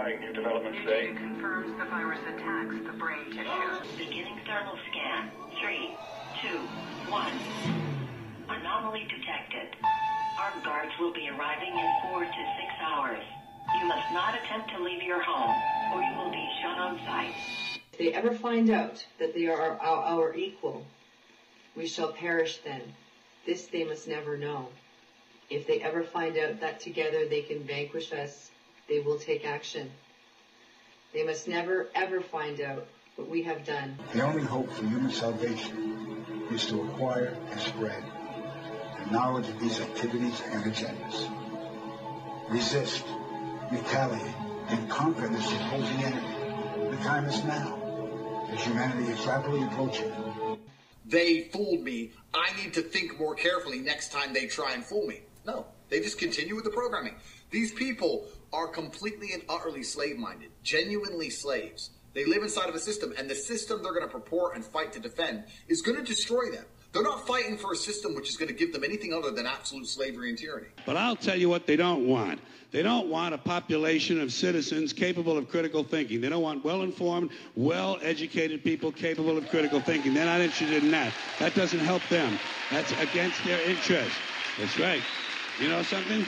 clarifying new developments today. confirms the virus attacks the brain tissue. Beginning thermal scan. Three, two, one. Anomaly detected. Armed guards will be arriving in four to six hours. You must not attempt to leave your home, or you will be shot on sight. If they ever find out that they are our, our equal, we shall perish then. This they must never know. If they ever find out that together they can vanquish us, they will take action. They must never ever find out what we have done. The only hope for human salvation is to acquire and spread the knowledge of these activities and agendas. Resist, retaliate, and conquer this opposing enemy. The time is now, as humanity is rapidly approaching they fooled me. I need to think more carefully next time they try and fool me. No, they just continue with the programming. These people are completely and utterly slave minded, genuinely slaves. They live inside of a system, and the system they're going to purport and fight to defend is going to destroy them. They're not fighting for a system which is going to give them anything other than absolute slavery and tyranny. But I'll tell you what they don't want. They don't want a population of citizens capable of critical thinking. They don't want well informed, well educated people capable of critical thinking. They're not interested in that. That doesn't help them. That's against their interest. That's right. You know something?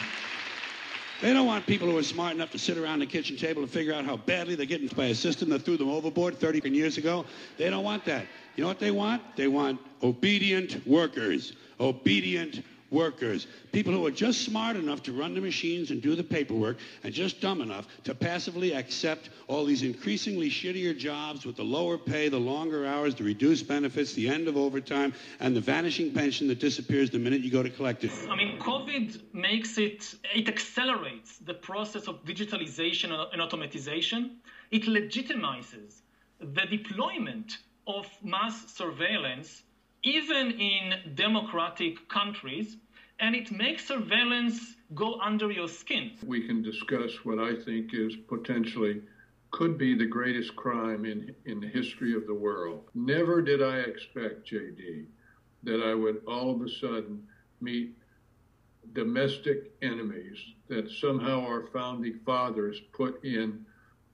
They don't want people who are smart enough to sit around the kitchen table and figure out how badly they're getting by a system that threw them overboard 30 years ago. They don't want that. You know what they want? They want obedient workers. Obedient workers. People who are just smart enough to run the machines and do the paperwork and just dumb enough to passively accept all these increasingly shittier jobs with the lower pay, the longer hours, the reduced benefits, the end of overtime, and the vanishing pension that disappears the minute you go to collect it. I mean, COVID makes it, it accelerates the process of digitalization and automatization. It legitimizes the deployment of mass surveillance even in democratic countries, and it makes surveillance go under your skin. We can discuss what I think is potentially could be the greatest crime in, in the history of the world. Never did I expect, JD, that I would all of a sudden meet domestic enemies that somehow our founding fathers put in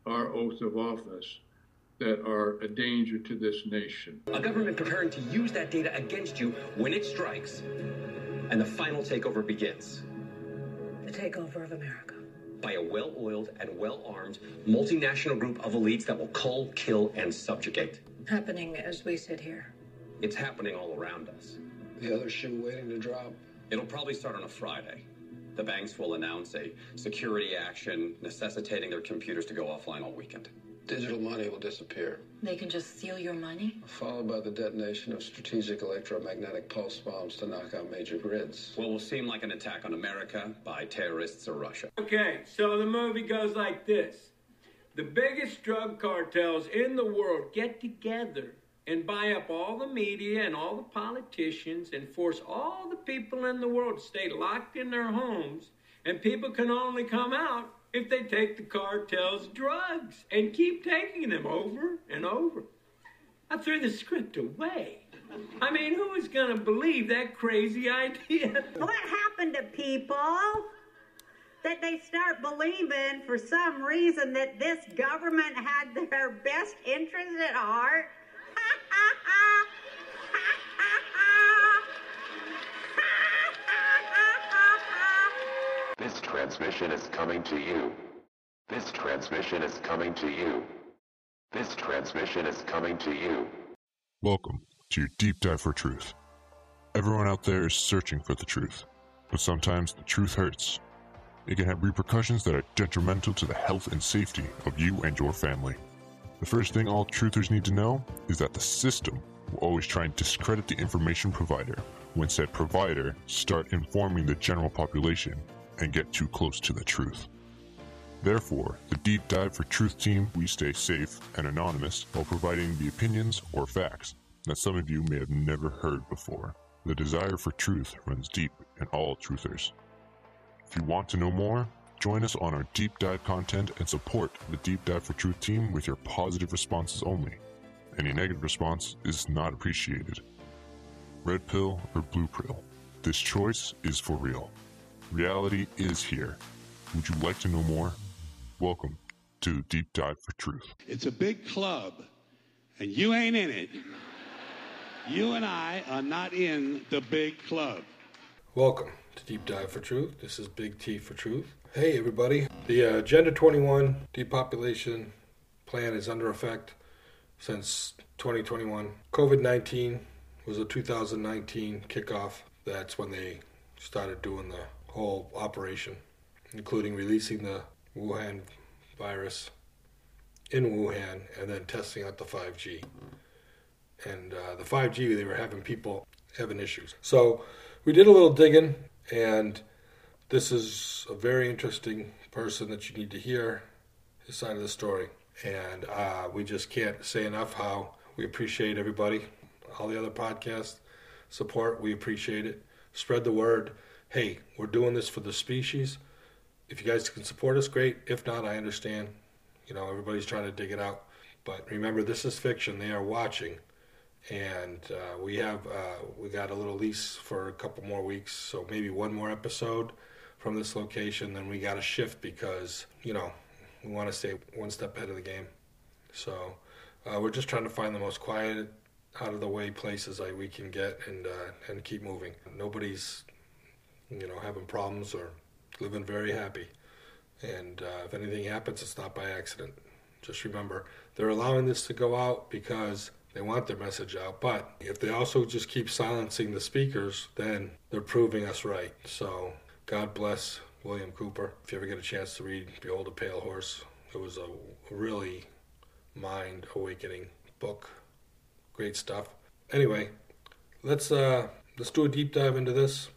our oath of office that are a danger to this nation. A government preparing to use that data against you when it strikes, and the final takeover begins. The takeover of America. By a well oiled and well armed multinational group of elites that will cull, kill, and subjugate. Happening as we sit here. It's happening all around us. The other shoe waiting to drop. It'll probably start on a Friday. The banks will announce a security action necessitating their computers to go offline all weekend digital money will disappear. They can just steal your money? Followed by the detonation of strategic electromagnetic pulse bombs to knock out major grids. What will seem like an attack on America by terrorists or Russia. Okay, so the movie goes like this The biggest drug cartels in the world get together and buy up all the media and all the politicians and force all the people in the world to stay locked in their homes, and people can only come out if they take the cartel's drugs and keep taking them over and over. I threw the script away. I mean, who is going to believe that crazy idea? What happened to people? That they start believing for some reason that this government had their best interest at heart? This transmission is coming to you. This transmission is coming to you. This transmission is coming to you. Welcome to your deep dive for truth. Everyone out there is searching for the truth, but sometimes the truth hurts. It can have repercussions that are detrimental to the health and safety of you and your family. The first thing all truthers need to know is that the system will always try and discredit the information provider when said provider start informing the general population and get too close to the truth. Therefore, the Deep Dive for Truth team, we stay safe and anonymous while providing the opinions or facts that some of you may have never heard before. The desire for truth runs deep in all truthers. If you want to know more, join us on our deep dive content and support the Deep Dive for Truth team with your positive responses only. Any negative response is not appreciated. Red pill or blue pill, this choice is for real. Reality is here. Would you like to know more? Welcome to Deep Dive for Truth. It's a big club, and you ain't in it. You and I are not in the big club. Welcome to Deep Dive for Truth. This is Big T for Truth. Hey, everybody. The uh, Agenda 21 depopulation plan is under effect since 2021. COVID 19 was a 2019 kickoff. That's when they started doing the whole operation, including releasing the Wuhan virus in Wuhan and then testing out the 5G. And uh, the 5G, they were having people having issues. So we did a little digging, and this is a very interesting person that you need to hear his side of the story. And uh, we just can't say enough how we appreciate everybody, all the other podcast support. We appreciate it. Spread the word. Hey, we're doing this for the species. If you guys can support us, great. If not, I understand. You know, everybody's trying to dig it out. But remember, this is fiction. They are watching and uh, we have uh, we got a little lease for a couple more weeks, so maybe one more episode from this location. Then we got to shift because you know we want to stay one step ahead of the game. So uh, we're just trying to find the most quiet, out of the way places that we can get and uh, and keep moving. Nobody's you know having problems or living very happy. And uh, if anything happens, it's not by accident. Just remember, they're allowing this to go out because they want their message out. But if they also just keep silencing the speakers, then they're proving us right. So God bless William Cooper. If you ever get a chance to read Behold a Pale Horse, it was a really mind awakening book. Great stuff. Anyway, let's uh let's do a deep dive into this.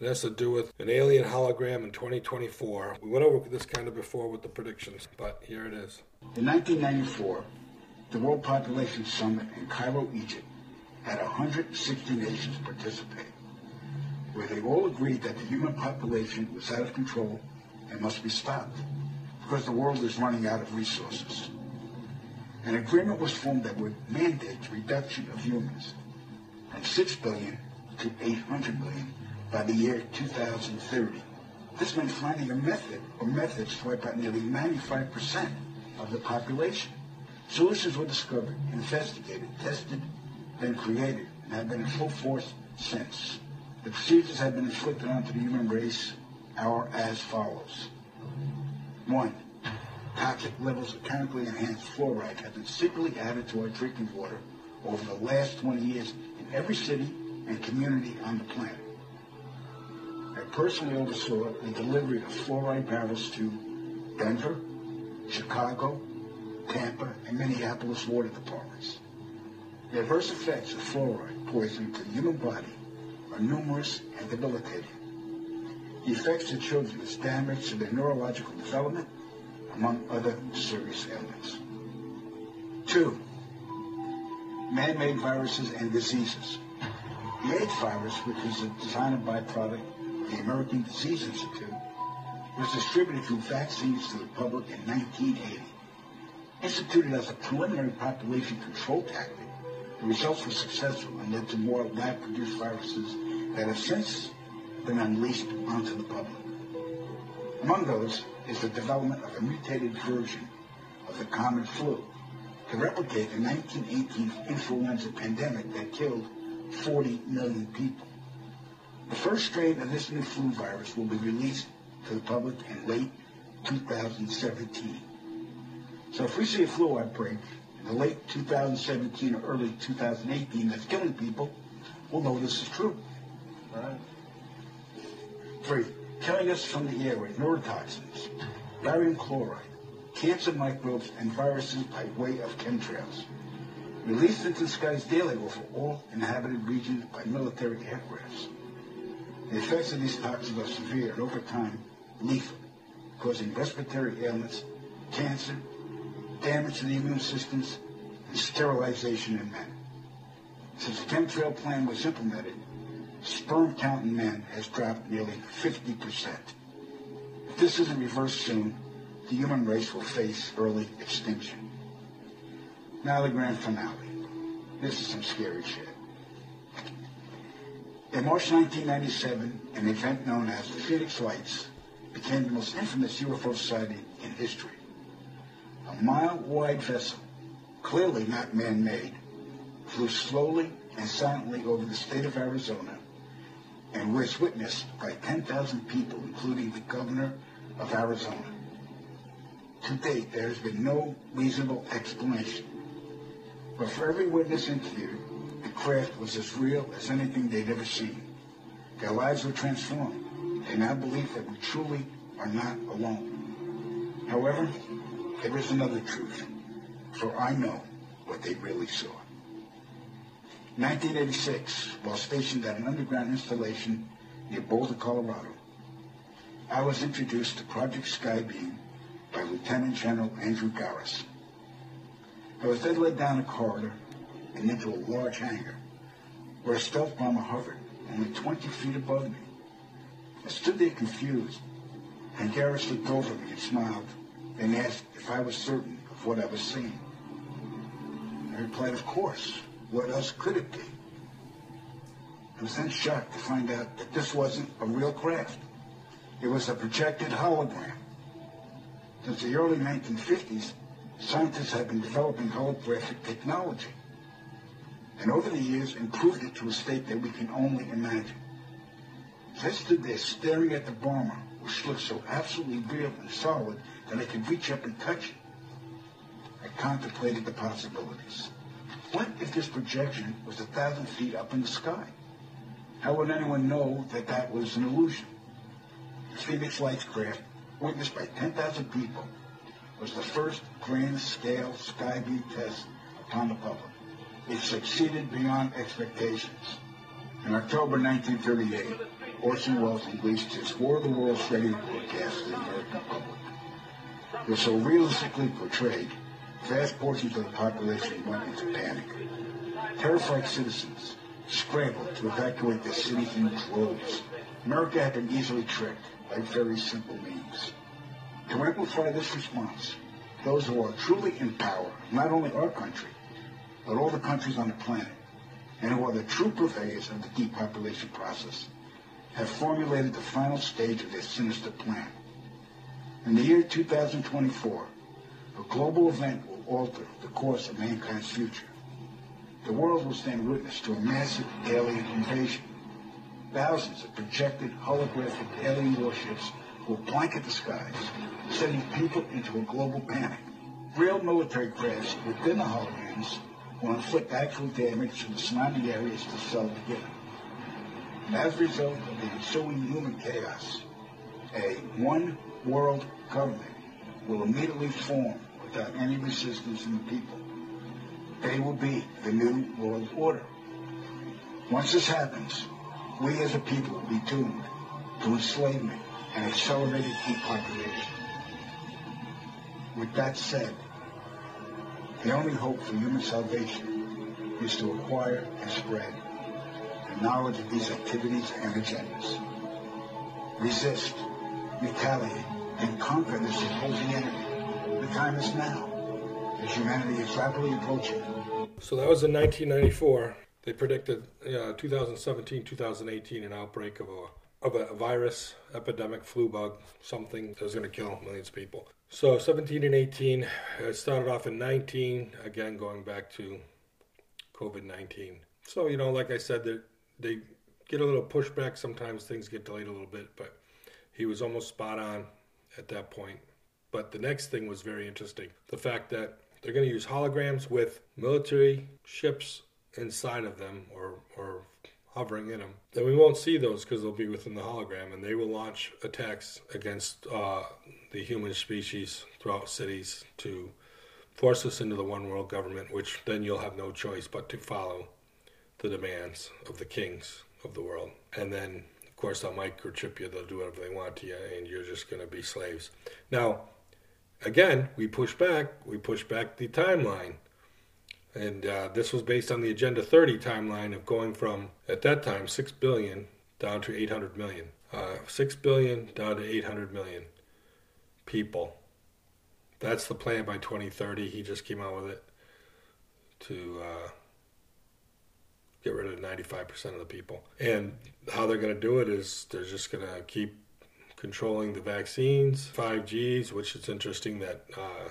It has to do with an alien hologram in 2024. We went over this kind of before with the predictions, but here it is. In 1994, the World Population Summit in Cairo, Egypt, had 160 nations participate, where they all agreed that the human population was out of control and must be stopped because the world is running out of resources. An agreement was formed that would mandate the reduction of humans from 6 billion to 800 million by the year 2030. This meant finding a method or methods to wipe out nearly 95% of the population. Solutions were discovered, investigated, tested, then created, and have been in full force since. The procedures have been inflicted onto the human race are as follows. One, toxic levels of chemically enhanced fluoride have been secretly added to our drinking water over the last 20 years in every city and community on the planet. Personally oversaw the delivery of fluoride barrels to Denver, Chicago, Tampa, and Minneapolis water departments. The adverse effects of fluoride poisoning to the human body are numerous and debilitating. The effects to children is damage to their neurological development, among other serious ailments. Two, man-made viruses and diseases. The AIDS virus, which is a design byproduct of the American Disease Institute, was distributed through vaccines to the public in 1980. Instituted as a preliminary population control tactic, the results were successful and led to more lab-produced viruses that have since been unleashed onto the public. Among those is the development of a mutated version of the common flu to replicate the 1918 influenza pandemic that killed 40 million people. The first strain of this new flu virus will be released to the public in late 2017. So if we see a flu outbreak in late 2017 or early 2018 that's killing people, we'll know this is true. Right? Three, killing us from the air with neurotoxins, barium chloride, cancer microbes, and viruses by way of chemtrails. Released into the skies daily over all inhabited regions by military aircrafts. The effects of these toxins are severe and over time lethal, causing respiratory ailments, cancer, damage to the immune systems, and sterilization in men. Since the chemtrail plan was implemented, sperm count in men has dropped nearly 50%. If this isn't reversed soon, the human race will face early extinction. Now the grand finale. This is some scary shit. In March 1997, an event known as the Phoenix Lights became the most infamous UFO sighting in history. a mile-wide vessel, clearly not man-made, flew slowly and silently over the state of Arizona and was witnessed by 10,000 people, including the governor of Arizona. To date, there has been no reasonable explanation. But for every witness interviewed, the craft was as real as anything they'd ever seen. Their lives were transformed. They now believe that we truly are not alone. However, there is another truth, for I know what they really saw. 1986, while stationed at an underground installation near Boulder, Colorado, I was introduced to Project Skybeam by Lieutenant General Andrew Garris. I was then led down a corridor and into a large hangar where a stealth bomber hovered only 20 feet above me. I stood there confused, and Garris looked over me and smiled, and asked if I was certain of what I was seeing. I replied, of course. What else could it be? I was then shocked to find out that this wasn't a real craft. It was a projected hologram. Since the early 1950s, scientists have been developing holographic technology. And over the years, improved it to a state that we can only imagine. As I stood there staring at the bomber, which looked so absolutely real and solid that I could reach up and touch it, I contemplated the possibilities. What if this projection was a thousand feet up in the sky? How would anyone know that that was an illusion? The Phoenix Lights craft, witnessed by 10,000 people, was the first grand-scale skybeam test upon the public. It succeeded beyond expectations. In October 1938, Orson Welles released his War of the Worlds radio broadcast to the American public. It was so realistically portrayed, vast portions of the population went into panic. Terrified citizens scrambled to evacuate their cities in droves. America had been easily tricked by very simple means. To amplify this response, those who are truly in power, not only our country, but all the countries on the planet, and who are the true purveyors of the depopulation process, have formulated the final stage of their sinister plan. In the year 2024, a global event will alter the course of mankind's future. The world will stand witness to a massive alien invasion. Thousands of projected holographic alien warships will blanket the skies, sending people into a global panic. Real military crafts within the holograms will inflict actual damage to the surrounding areas to sell together. And as a result of the ensuing human chaos, a one world government will immediately form without any resistance from the people. They will be the new world order. Once this happens, we as a people will be doomed to enslavement and accelerated depopulation. With that said, the only hope for human salvation is to acquire and spread the knowledge of these activities and agendas. Resist, retaliate, and conquer this opposing enemy. The time is now, as humanity is rapidly approaching. So that was in 1994. They predicted uh, 2017, 2018, an outbreak of a of a virus, epidemic, flu bug, something that was going to kill millions of people. So 17 and 18, it started off in 19, again going back to COVID 19. So, you know, like I said, they, they get a little pushback. Sometimes things get delayed a little bit, but he was almost spot on at that point. But the next thing was very interesting the fact that they're going to use holograms with military ships inside of them or, or hovering in them. Then we won't see those because they'll be within the hologram, and they will launch attacks against uh, the human species throughout cities to force us into the one world government, which then you'll have no choice but to follow the demands of the kings of the world. And then, of course, they'll microchip you, they'll do whatever they want to you, and you're just going to be slaves. Now, again, we push back, we push back the timeline. And uh, this was based on the Agenda 30 timeline of going from, at that time, 6 billion down to 800 million. Uh, 6 billion down to 800 million people. That's the plan by 2030. He just came out with it to uh, get rid of 95% of the people. And how they're going to do it is they're just going to keep controlling the vaccines, 5Gs, which it's interesting that uh,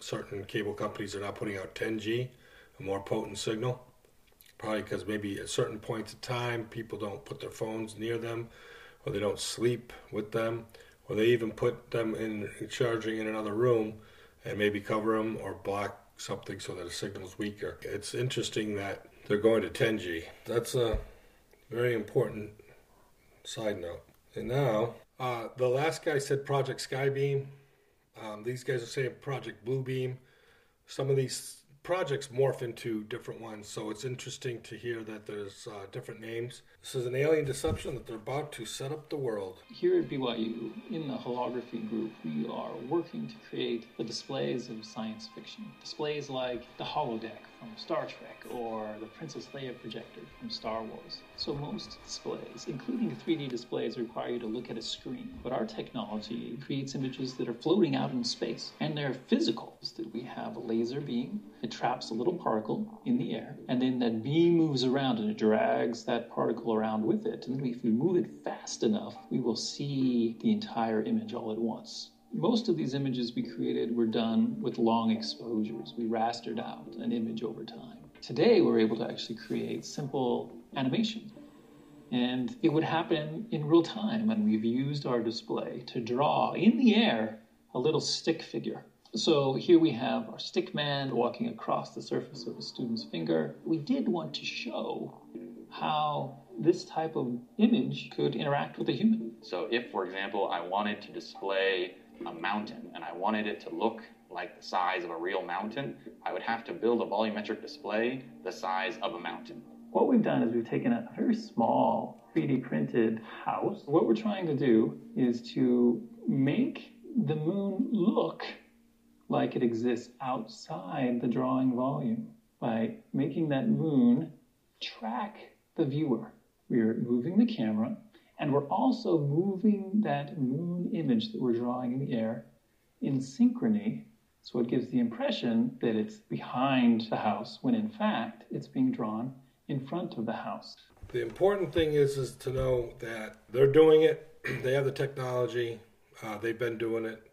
certain cable companies are now putting out 10G, a more potent signal. Probably because maybe at certain points of time, people don't put their phones near them, or they don't sleep with them, or they even put them in charging in another room and maybe cover them or block something so that the signal's weaker. It's interesting that they're going to 10G. That's a very important side note. And now, uh, the last guy said Project Skybeam. Um, these guys are saying Project Bluebeam. Some of these projects morph into different ones, so it's interesting to hear that there's uh, different names. This is an alien deception that they're about to set up the world. Here at BYU, in the holography group, we are working to create the displays of science fiction. Displays like the holodeck from Star Trek or the Princess Leia projector from Star Wars. So most displays, including 3D displays, require you to look at a screen. But our technology creates images that are floating out in space, and they're physical. That we have a laser beam, it traps a little particle in the air, and then that beam moves around and it drags that particle around with it. And if we move it fast enough, we will see the entire image all at once. Most of these images we created were done with long exposures. We rastered out an image over time. Today, we're able to actually create simple animation. And it would happen in real time, and we've used our display to draw in the air a little stick figure. So here we have our stick man walking across the surface of a student's finger. We did want to show how this type of image could interact with a human. So if, for example, I wanted to display a mountain and I wanted it to look like the size of a real mountain, I would have to build a volumetric display the size of a mountain. What we've done is we've taken a very small 3D printed house. What we're trying to do is to make the moon look like it exists outside the drawing volume by making that moon track the viewer. We're moving the camera and we're also moving that moon image that we're drawing in the air in synchrony. So it gives the impression that it's behind the house when in fact it's being drawn in front of the house. The important thing is is to know that they're doing it. they have the technology. Uh, they've been doing it,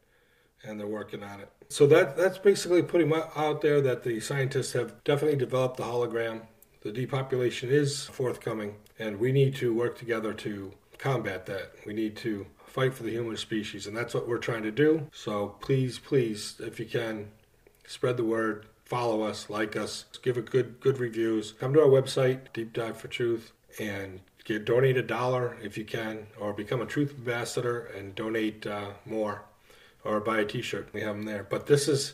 and they're working on it. So that that's basically putting out there that the scientists have definitely developed the hologram. The depopulation is forthcoming, and we need to work together to combat that. We need to fight for the human species, and that's what we're trying to do. So please, please, if you can, spread the word, follow us, like us, give it good good reviews. Come to our website, Deep Dive for Truth, and get donate a dollar if you can, or become a Truth Ambassador and donate uh, more, or buy a T-shirt. We have them there. But this is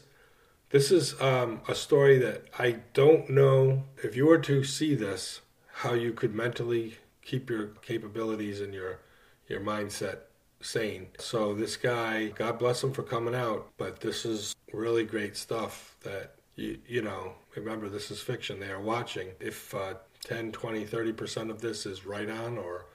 this is um, a story that I don't know if you were to see this, how you could mentally keep your capabilities and your your mindset sane. So this guy, God bless him for coming out, but this is really great stuff that you you know, remember this is fiction. They are watching. If uh, 10, 20, 30% of this is right on or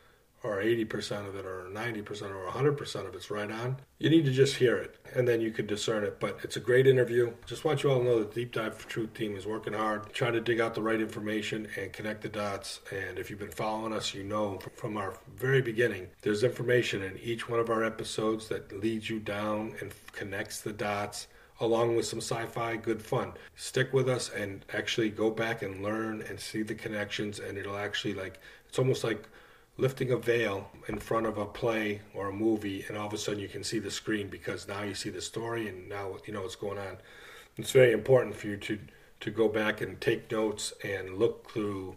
or 80% of it or 90% or 100% of it's right on. You need to just hear it and then you can discern it. But it's a great interview. Just want you all to know that the Deep Dive for Truth team is working hard, trying to dig out the right information and connect the dots. And if you've been following us, you know from our very beginning, there's information in each one of our episodes that leads you down and connects the dots along with some sci-fi good fun. Stick with us and actually go back and learn and see the connections and it'll actually like it's almost like lifting a veil in front of a play or a movie and all of a sudden you can see the screen because now you see the story and now you know what's going on. It's very important for you to to go back and take notes and look through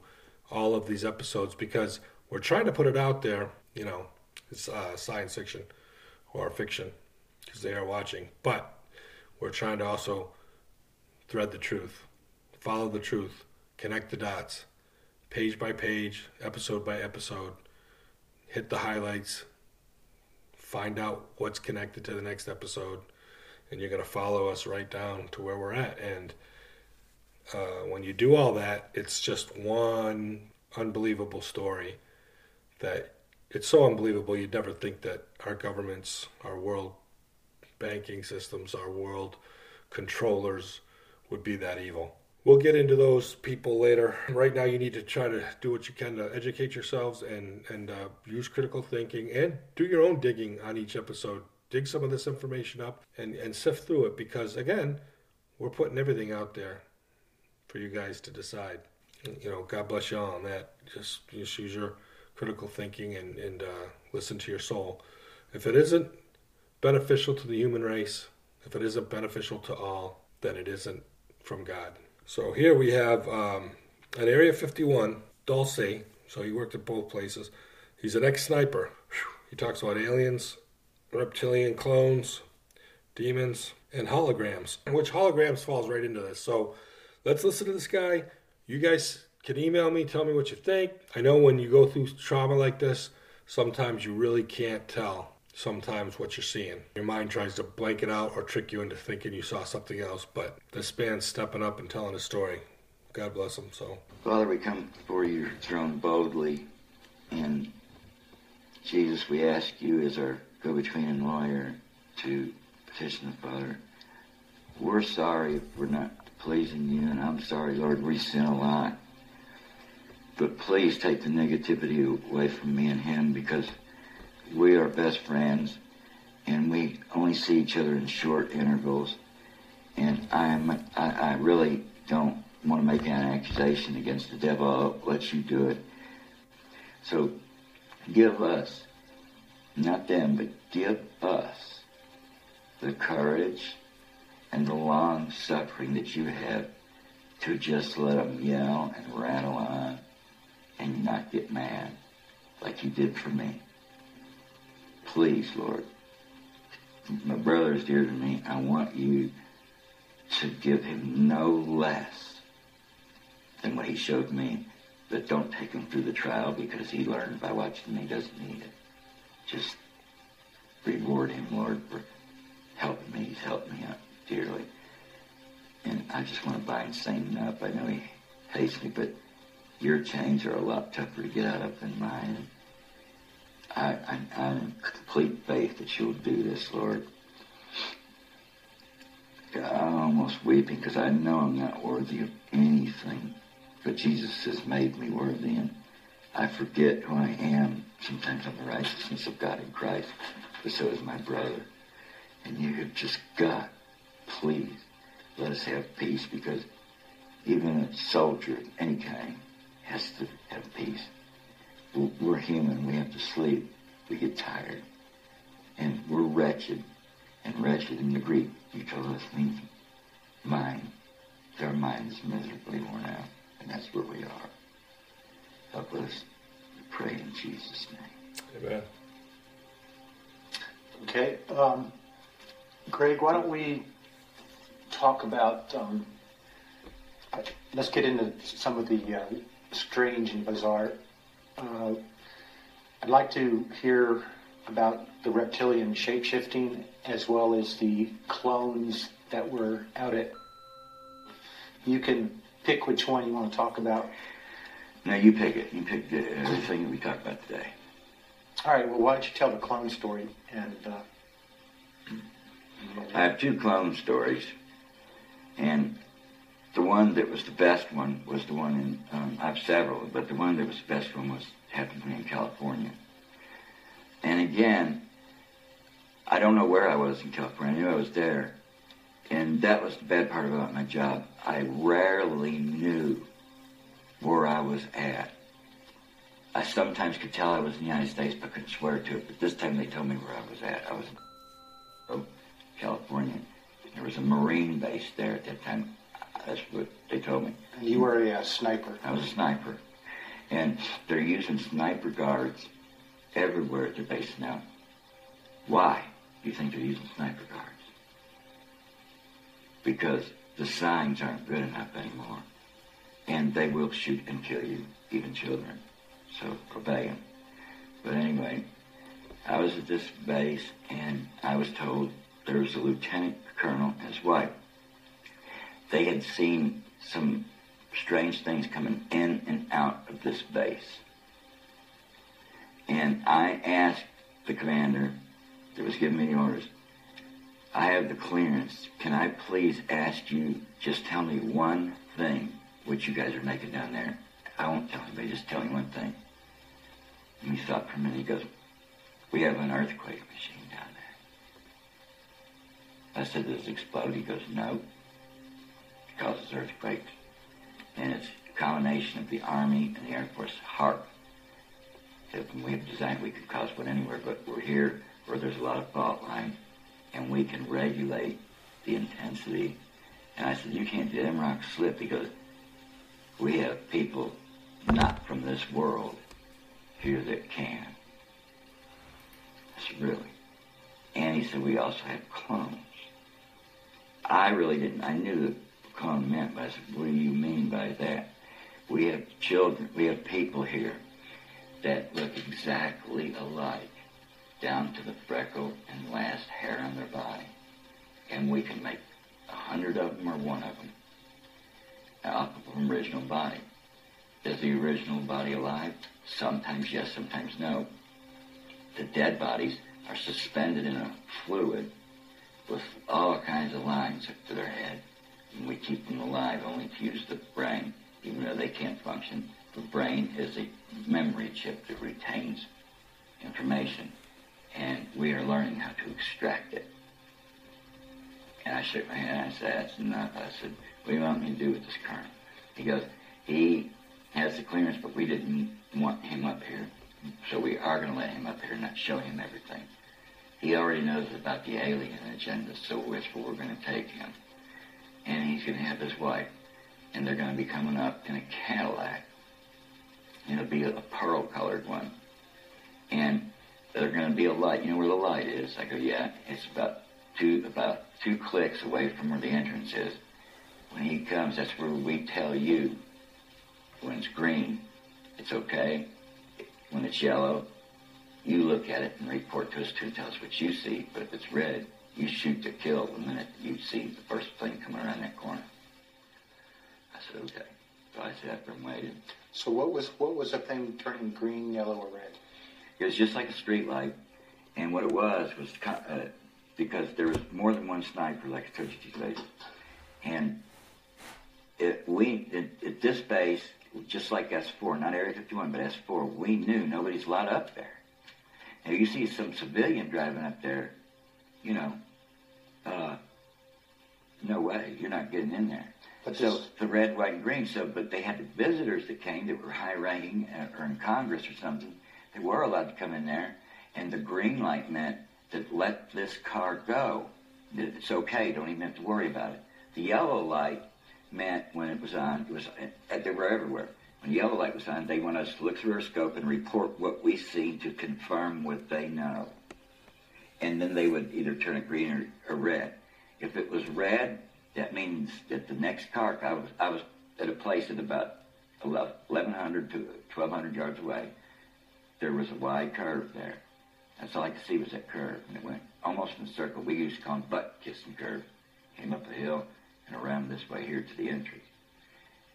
all of these episodes because we're trying to put it out there you know it's uh, science fiction or fiction because they are watching but we're trying to also thread the truth follow the truth connect the dots page by page episode by episode hit the highlights, find out what's connected to the next episode, and you're going to follow us right down to where we're at. And uh, when you do all that, it's just one unbelievable story that it's so unbelievable you'd never think that our governments, our world banking systems, our world controllers would be that evil. We'll get into those people later. Right now, you need to try to do what you can to educate yourselves and and uh, use critical thinking and do your own digging on each episode. Dig some of this information up and and sift through it because again, we're putting everything out there for you guys to decide. You know, God bless you all on that. Just, just use your critical thinking and, and uh, listen to your soul. If it isn't beneficial to the human race, if it isn't beneficial to all, then it isn't from God. So here we have um, at Area 51, Dulce. So he worked at both places. He's an ex sniper. He talks about aliens, reptilian clones, demons, and holograms, which holograms falls right into this. So let's listen to this guy. You guys can email me, tell me what you think. I know when you go through trauma like this, sometimes you really can't tell sometimes what you're seeing. Your mind tries to blank it out or trick you into thinking you saw something else, but this man's stepping up and telling a story. God bless him. So, Father, we come before your throne boldly, and Jesus, we ask you as our go-between and lawyer to petition the Father. We're sorry if we're not pleasing you, and I'm sorry, Lord, we sin a lot. But please take the negativity away from me and him because we are best friends and we only see each other in short intervals. And I'm, I, I really don't want to make an accusation against the devil. I'll let you do it. So give us, not them, but give us the courage and the long suffering that you have to just let them yell and rattle on and not get mad like you did for me. Please, Lord. My brother is dear to me. I want you to give him no less than what he showed me. But don't take him through the trial because he learned by watching me doesn't need it. Just reward him, Lord, for helping me. He's helped me out dearly. And I just want to bind Satan up. I know he hates me, but your chains are a lot tougher to get out of than mine. I, I, I'm in complete faith that you'll do this, Lord. I'm almost weeping because I know I'm not worthy of anything, but Jesus has made me worthy, and I forget who I am. Sometimes I'm the righteousness of God in Christ, but so is my brother. And you have just got, please, let us have peace because even a soldier of any kind has to have peace. We're human. We have to sleep. We get tired. And we're wretched. And wretched in the Greek, you told us means mind. Their mind is miserably worn out. And that's where we are. Help us. We pray in Jesus' name. Amen. Okay. Um, Greg, why don't we talk about, um, let's get into some of the uh, strange and bizarre. Uh, I'd like to hear about the reptilian shapeshifting as well as the clones that were out at. You can pick which one you want to talk about. Now you pick it. You pick the, everything that we talked about today. All right. Well, why don't you tell the clone story? And uh, I have two clone stories, and the one that was the best one was the one in. Um, I have several, but the one that was the best one was happened to me in California. And again, I don't know where I was in California. I knew I was there, and that was the bad part about my job. I rarely knew where I was at. I sometimes could tell I was in the United States, but couldn't swear to it. But this time they told me where I was at. I was in California. There was a Marine base there at that time. That's what they told me. And you were a, uh, sniper. I was a sniper. And they're using sniper guards everywhere at the base now. Why do you think they're using sniper guards? Because the signs aren't good enough anymore. And they will shoot and kill you, even children. So obey them. But anyway, I was at this base and I was told there was a lieutenant colonel and his wife. They had seen some strange things coming in and out of this base. And I asked the commander that was giving me the orders, I have the clearance. Can I please ask you, just tell me one thing what you guys are making down there? I won't tell anybody, just tell me one thing. And he thought for a minute, he goes, we have an earthquake machine down there. I said, does it explode? He goes, no. Causes earthquakes. And it's a combination of the Army and the Air Force HAARP. If we have designed, we could cause one anywhere, but we're here where there's a lot of fault lines, and we can regulate the intensity. And I said, you can't do rocks slip because we have people not from this world here that can. I said, really? And he said, we also have clones. I really didn't, I knew what but I said, what do you mean by that? We have children, we have people here that look exactly alike, down to the freckle and last hair on their body. And we can make a hundred of them or one of them off of an original body. Is the original body alive? Sometimes yes, sometimes no. The dead bodies are suspended in a fluid with all kinds of lines up to their head. And we keep them alive only to use the brain, even though they can't function. The brain is a memory chip that retains information, and we are learning how to extract it. And I shook my head and I said, that's enough. I said, what do you want me to do with this colonel? He goes, he has the clearance, but we didn't want him up here. So we are going to let him up here not show him everything. He already knows about the alien agenda, so which we're going to take him. And he's going to have his wife. And they're going to be coming up in a Cadillac. It'll be a pearl colored one. And they're going to be a light. You know where the light is? I go, yeah. It's about two, about two clicks away from where the entrance is. When he comes, that's where we tell you. When it's green, it's okay. When it's yellow, you look at it and report to us to tell us what you see. But if it's red, you shoot to kill the minute you see the first plane coming around that corner. I said, okay. So I sat there and waited. So what was what was the thing turning green, yellow, or red? It was just like a street light. And what it was was uh, because there was more than one sniper, like I told you later. And it, we, at, at this base, just like S4, not Area 51, but S4, we knew nobody's allowed up there. Now you see some civilian driving up there, you know, uh, no way, you're not getting in there. But so this- the red, white, and green. So, but they had the visitors that came that were high-ranking uh, or in Congress or something. They were allowed to come in there, and the green light meant that let this car go. It's okay. Don't even have to worry about it. The yellow light meant when it was on, it was uh, they were everywhere. When the yellow light was on, they want us to look through our scope and report what we see to confirm what they know. And then they would either turn it green or, or red. If it was red, that means that the next car, I was, I was at a place at about 1,100 to 1,200 yards away. There was a wide curve there. That's all I could see was that curve. And it went almost in a circle. We used to call them butt kissing curve. Came up a hill and around this way here to the entry.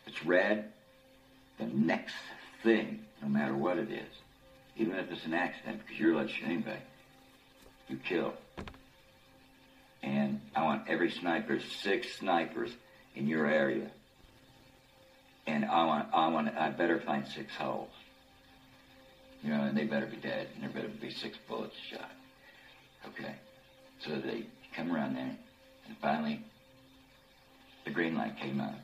If it's red, the next thing, no matter what it is, even if it's an accident, because you're allowed to you kill. And I want every sniper, six snipers in your area. And I want, I want, I better find six holes. You know, and they better be dead, and there better be six bullets shot. Okay. So they come around there, and finally, the green light came on.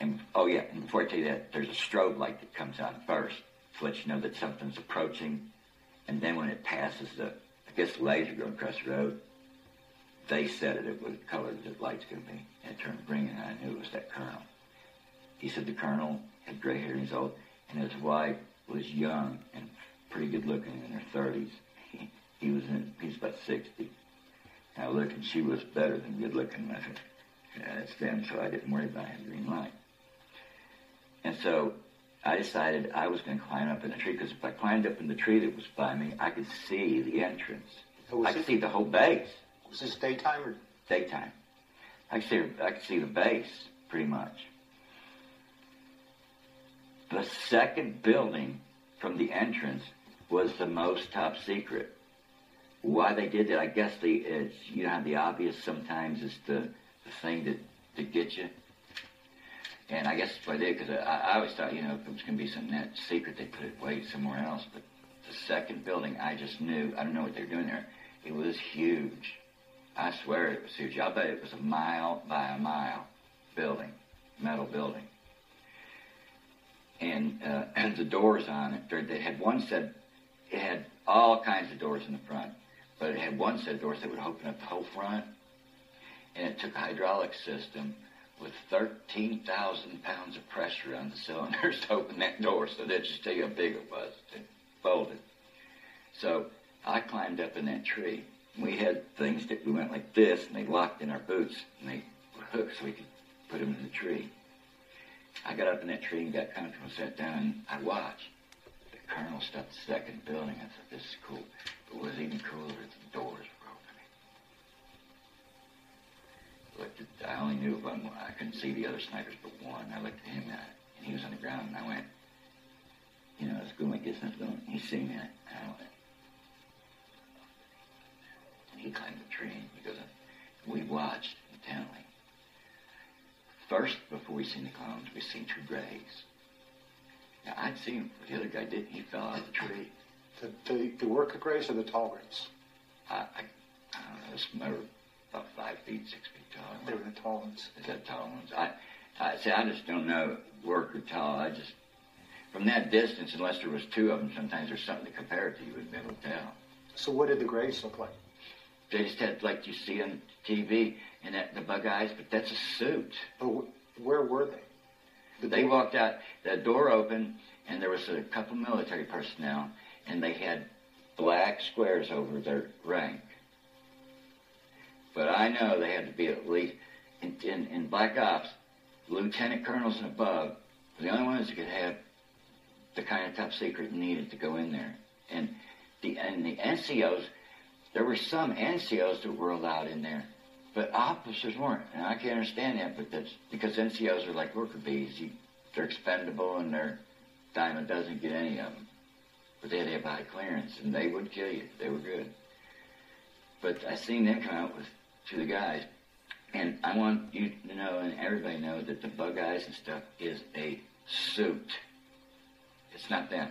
And oh yeah, and before I tell you that, there's a strobe light that comes on first to let you know that something's approaching. And then when it passes the, The laser going across the road, they said it, it what color the light's to be. And it turned green, and I knew it was that colonel. He said the colonel had gray hair and he's old, and his wife was young and pretty good looking in her 30s. He, he was in, he was about 60. Now looking, she was better than good looking. I said, yeah, that's them, so I didn't worry about having green light. And so I decided I was going to climb up in the tree because if I climbed up in the tree that was by me, I could see the entrance. Oh, I could it- see the whole base. Was this daytime or Daytime. I could see I could see the base pretty much. The second building from the entrance was the most top secret. Why they did that, I guess they it's you know how the obvious sometimes is the the thing that to get you. And I guess that's what I did because I, I always thought you know if it was going to be something that secret they put it way somewhere else. But the second building, I just knew I don't know what they were doing there. It was huge. I swear it was huge. I'll bet it was a mile by a mile building, metal building. And, uh, and the doors on it, they had one set, it had all kinds of doors in the front, but it had one set of doors that would open up the whole front. And it took a hydraulic system with 13,000 pounds of pressure on the cylinders to open that door. So that just tell you how big it was it. So I climbed up in that tree. We had things that we went like this, and they locked in our boots, and they were hooked so we could put them in the tree. I got up in that tree and got comfortable, sat down, and I watched. The colonel stopped the second building. I thought, this is cool. But what was even cooler the doors were opening. Looked at, I only knew one. I couldn't see the other snipers but one. I looked at him, and, I, and he was on the ground, and I went, you know, it's this, and it's going. He seen that, and I went, and he climbed the tree, and he goes, we watched intently. First, before we seen the clones, we seen two grays. Now, I'd seen him, but the other guy didn't. He fell out of the tree. The, the, the worker grays or the tall grays? I, I, I don't know, they were about five feet, six feet tall. They were the tall ones. Is that tall ones? I, I see. I just don't know work or tall. I just from that distance, unless there was two of them, sometimes there's something to compare it to. You wouldn't be able to tell. So what did the grays look like? They just had like you see on TV and that the bug eyes, but that's a suit. But wh- where were they? They walked out, the door opened, and there was a couple military personnel, and they had black squares over their rank. But I know they had to be at least, in, in, in Black Ops, lieutenant colonels and above were the only ones that could have the kind of top secret needed to go in there. And the, and the NCOs, there were some NCOs that were allowed in there, but officers weren't. And I can't understand that, but that's because NCOs are like worker bees. You, they're expendable and they're dime a dozen get any of them. But they had to have high clearance, and they would kill you. They were good. But I seen them come out with of the guys, and I want you to know, and everybody know, that the bug eyes and stuff is a suit. It's not them.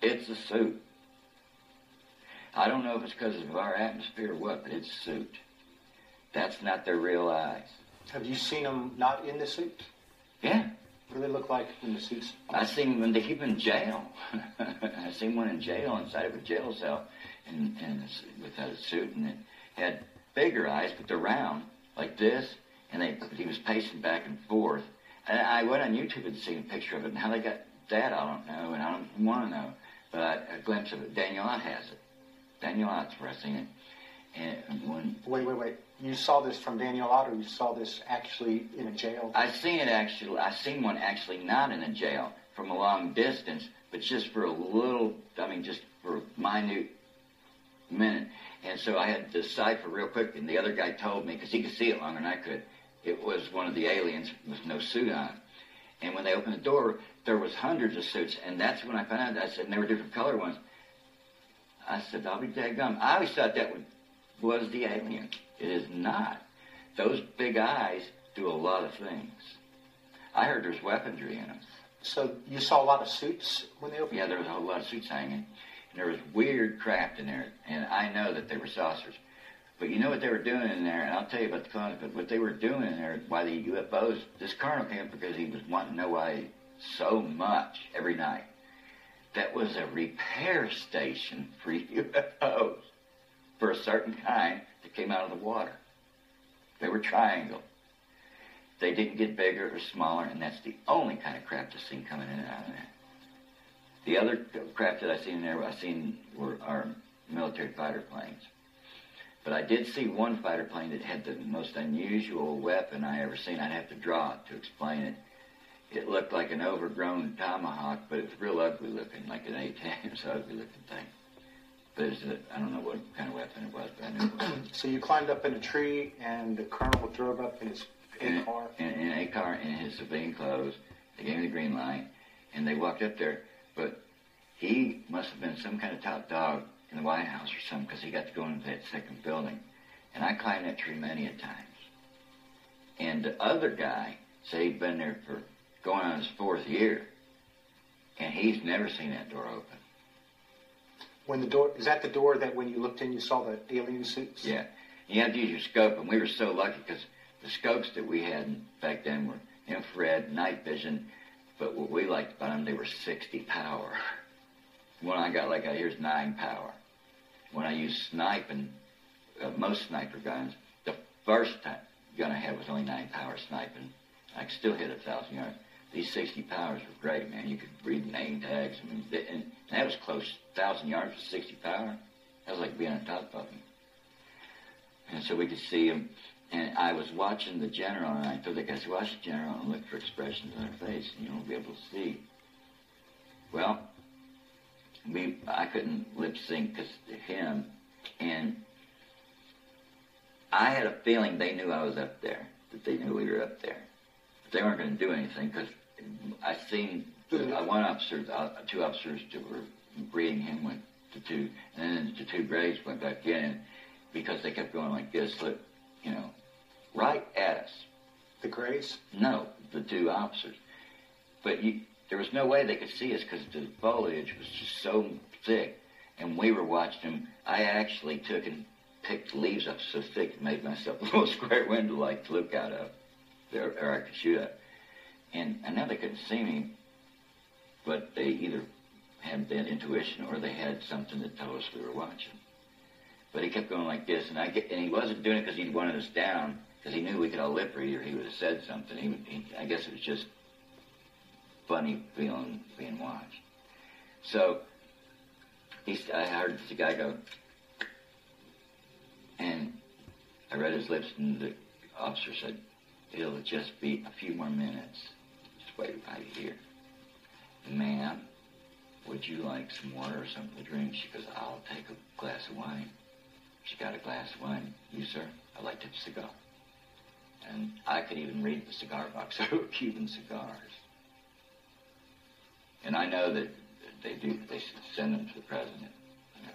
It's a suit. I don't know if it's because of our atmosphere or what, but it's a suit. That's not their real eyes. Have you seen them not in the suit? Yeah. What do they look like in the suits? I seen when they keep in jail. I seen one in jail inside of a jail cell, and and without a suit, and it had bigger eyes, but they're round like this, and they he was pacing back and forth. And I went on YouTube and seen a picture of it, and how they got that I don't know, and I don't want to know, but I, a glimpse of it. Daniel Ott has it. Daniel Ott's where I seen it, and when Wait, wait, wait. You saw this from Daniel Ott, or you saw this actually in a jail? I seen it actually. I seen one actually not in a jail from a long distance, but just for a little. I mean, just for a minute minute. And so I had to decipher real quick. And the other guy told me because he could see it longer than I could. It was one of the aliens with no suit on. And when they opened the door, there was hundreds of suits. And that's when I found out. I said, and they were different color ones. I said, I'll be daggum. I always thought that would, was the alien. It is not. Those big eyes do a lot of things. I heard there's weaponry in them. So you saw a lot of suits when they opened? Yeah, there was a whole lot of suits hanging. And there was weird craft in there. And I know that they were saucers. But you know what they were doing in there? And I'll tell you about the but what they were doing in there, why the UFOs, this colonel came because he was wanting to know why so much every night. That was a repair station for UFOs for a certain kind that came out of the water. They were triangle. They didn't get bigger or smaller, and that's the only kind of craft I've seen coming in and out of there. The other craft that I seen in there, I seen were our military fighter planes. But I did see one fighter plane that had the most unusual weapon I ever seen. I'd have to draw it to explain it. It looked like an overgrown tomahawk, but it's real ugly looking, like an A-10. It's an ugly looking thing. But it's a, I don't know what kind of weapon it was, but I knew it was. So you climbed up in a tree, and the colonel drove up in his in, car. in, in a car in his civilian clothes. They gave me the green light, and they walked up there. But he must have been some kind of top dog in the White House or something, because he got to go into that second building. And I climbed that tree many a times. And the other guy said he'd been there for going on his fourth year, and he's never seen that door open. When the door is that the door that when you looked in you saw the alien suits? Yeah. You have to use your scope, and we were so lucky because the scopes that we had back then were infrared, night vision, but what we liked about them, they were 60 power. One I got like I here's nine power. When I used sniping, uh, most sniper guns, the first time gun I had was only nine power sniping. I could still hit a thousand yards. These 60 powers were great, man. You could read name tags. I mean, th- and that was close. Thousand yards with 60 power. That was like being on top of them. And so we could see them. And I was watching the general, and I told the guys, watch the general and look for expressions on her face, and you'll be able to see. Well, we I couldn't lip sync because him, and I had a feeling they knew I was up there, that they knew we were up there. But they weren't going to do anything because I seen the, uh, one officer, uh, two officers that were breeding him went to two, and then the two grays went back in because they kept going like this, look, you know, right at us. The grays? No, the two officers. But you, there was no way they could see us because the foliage was just so thick, and we were watching them. I actually took and picked leaves up so thick it made myself a little square window like to look out of, there, or I could shoot at. And I know they couldn't see me, but they either had that intuition or they had something that told us we were watching. But he kept going like this, and I get, and he wasn't doing it because he wanted us down, because he knew we could all lip read or he would have said something. He, he, I guess it was just funny feeling being watched. So he, I heard the guy go, and I read his lips, and the officer said, "It'll just be a few more minutes. Just wait right here." Ma'am, would you like some water or something to drink? She goes, I'll take a glass of wine. She got a glass of wine. You, sir? I'd like to have a cigar. And I could even read the cigar box. They were Cuban cigars. And I know that they do, they send them to the president. you know.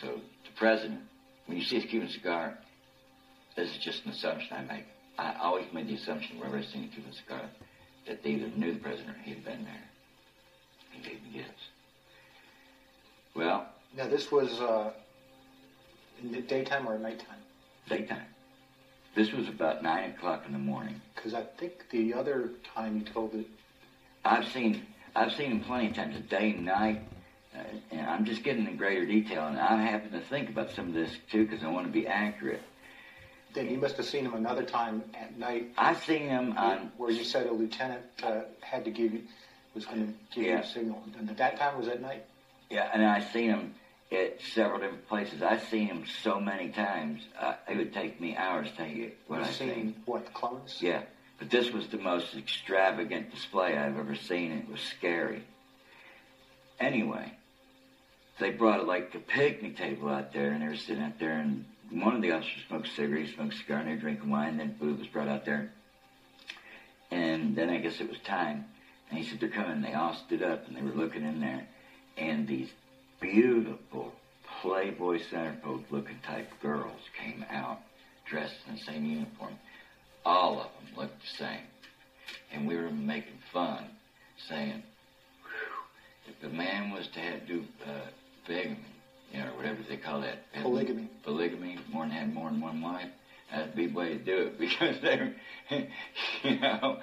So the president, when you see a Cuban cigar, this is just an assumption I make. I always made the assumption whenever I seen a Cuban cigar that they either knew the president or he'd been there. He gave me gifts. Well, Now, this was uh, in the daytime or nighttime? daytime. This was about nine o'clock in the morning. Because I think the other time you told it, I've seen I've seen him plenty of times, a day and night, uh, and I'm just getting in greater detail. And I happen to think about some of this too because I want to be accurate. then you must have seen him another time at night. I've seen him on Where you said a lieutenant uh, had to give you, was going to give you a signal. And at that time was at night? yeah, and I've seen him at several different places. I've seen him so many times. Uh, it would take me hours to get you what I've seen, seen. what, clones? Yeah, but this was the most extravagant display I've ever seen. It was scary. Anyway, they brought like a picnic table out there, and they were sitting out there, and one of the officers smoked a cigarette, he smoked a cigar, and they were drinking wine. Then food was brought out there, and then I guess it was time. And he said, "They're coming." And they all stood up, and they were looking in there, and these beautiful Playboy centerfold-looking type girls came out, dressed in the same uniform. All of them looked the same. And we were making fun, saying, if a man was to have, do uh, bigamy, you know, or whatever they call that, Polygamy. polygamy, more than have more than one wife, that'd be the way to do it because they're, you know,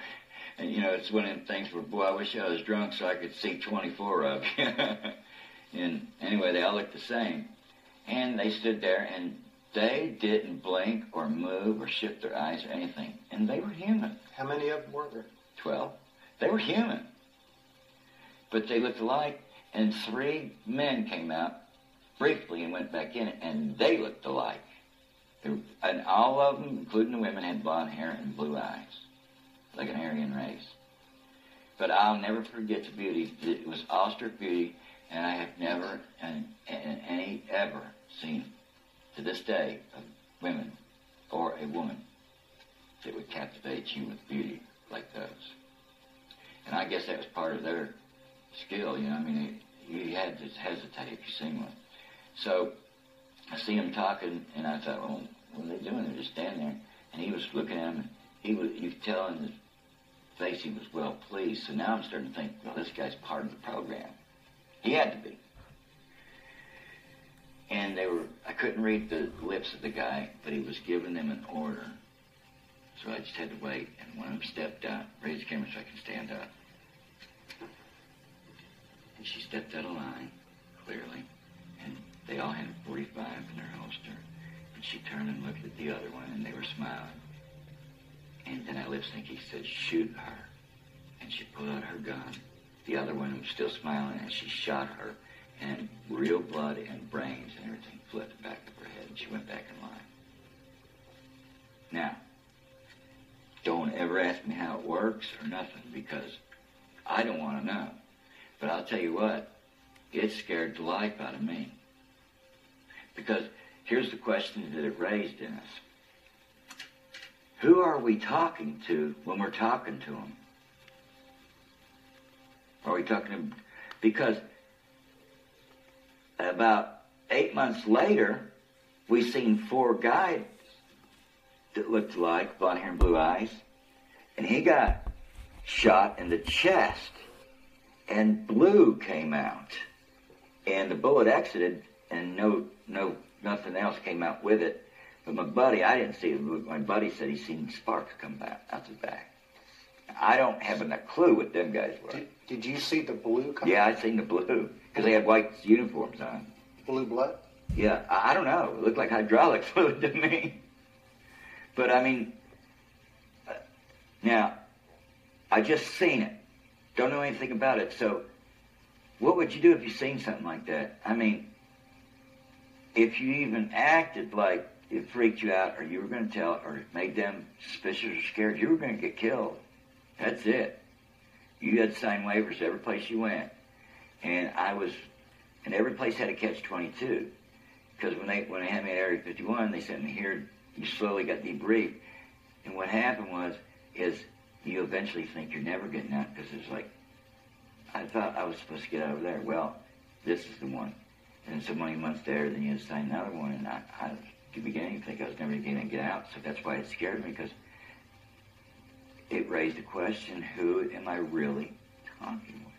and you know, it's one of them things where, boy, I wish I was drunk so I could see 24 of you. and anyway, they all looked the same. And they stood there and they didn't blink or move or shift their eyes or anything. And they were human. How many of them were there? 12. They were human. But they looked alike. And three men came out briefly and went back in, and they looked alike. And all of them, including the women, had blonde hair and blue eyes, like an Aryan race. But I'll never forget the beauty. It was awestruck beauty, and I have never, and, and any ever seen to this day, of women or a woman that would captivate you with beauty like those. And I guess that was part of their skill, you know. I mean, you had to hesitate if you seen one. So I see him talking, and I thought, well, what are they doing? They're just standing there. And he was looking at him, and he was, you could tell in his face he was well pleased. So now I'm starting to think, well, this guy's part of the program. He had to be. And they were, I couldn't read the lips of the guy, but he was giving them an order. So I just had to wait, and one of them stepped out, raised the camera so I can stand up. And she stepped out of line, clearly, and they all had a 45 in their holster. And she turned and looked at the other one, and they were smiling. And then I lip sync, he said, shoot her. And she pulled out her gun. The other one was still smiling, and she shot her. And real blood and brains and everything flipped back of her head, and she went back in line. Now, don't ever ask me how it works or nothing, because I don't want to know. But I'll tell you what, it scared the life out of me. Because here's the question that it raised in us. Who are we talking to when we're talking to them? Are we talking Because about eight months later, we seen four guys that looked like blonde hair and blue eyes, and he got shot in the chest, and blue came out, and the bullet exited, and no, no, nothing else came out with it. But my buddy, I didn't see it. My buddy said he seen sparks come back out the back. I don't have a clue what them guys were. Did, did you see the blue come Yeah, I seen the blue because they had white uniforms on. Blue blood? Yeah, I, I don't know. It looked like hydraulic fluid to me. But I mean, uh, now I just seen it. Don't know anything about it. So, what would you do if you seen something like that? I mean, if you even acted like it freaked you out, or you were going to tell, or it made them suspicious or scared, you were going to get killed. That's it. You had to sign waivers every place you went, and I was, and every place had a catch twenty two, because when they when they had me at Area fifty one, they sent me here. You slowly got debriefed, and what happened was is you eventually think you're never getting out because it's like I thought I was supposed to get over there. Well, this is the one, and so many months there, then you had to sign another one, and I, I at the beginning think I was never going to get out, so that's why it scared me because it raised a question: Who am I really talking with?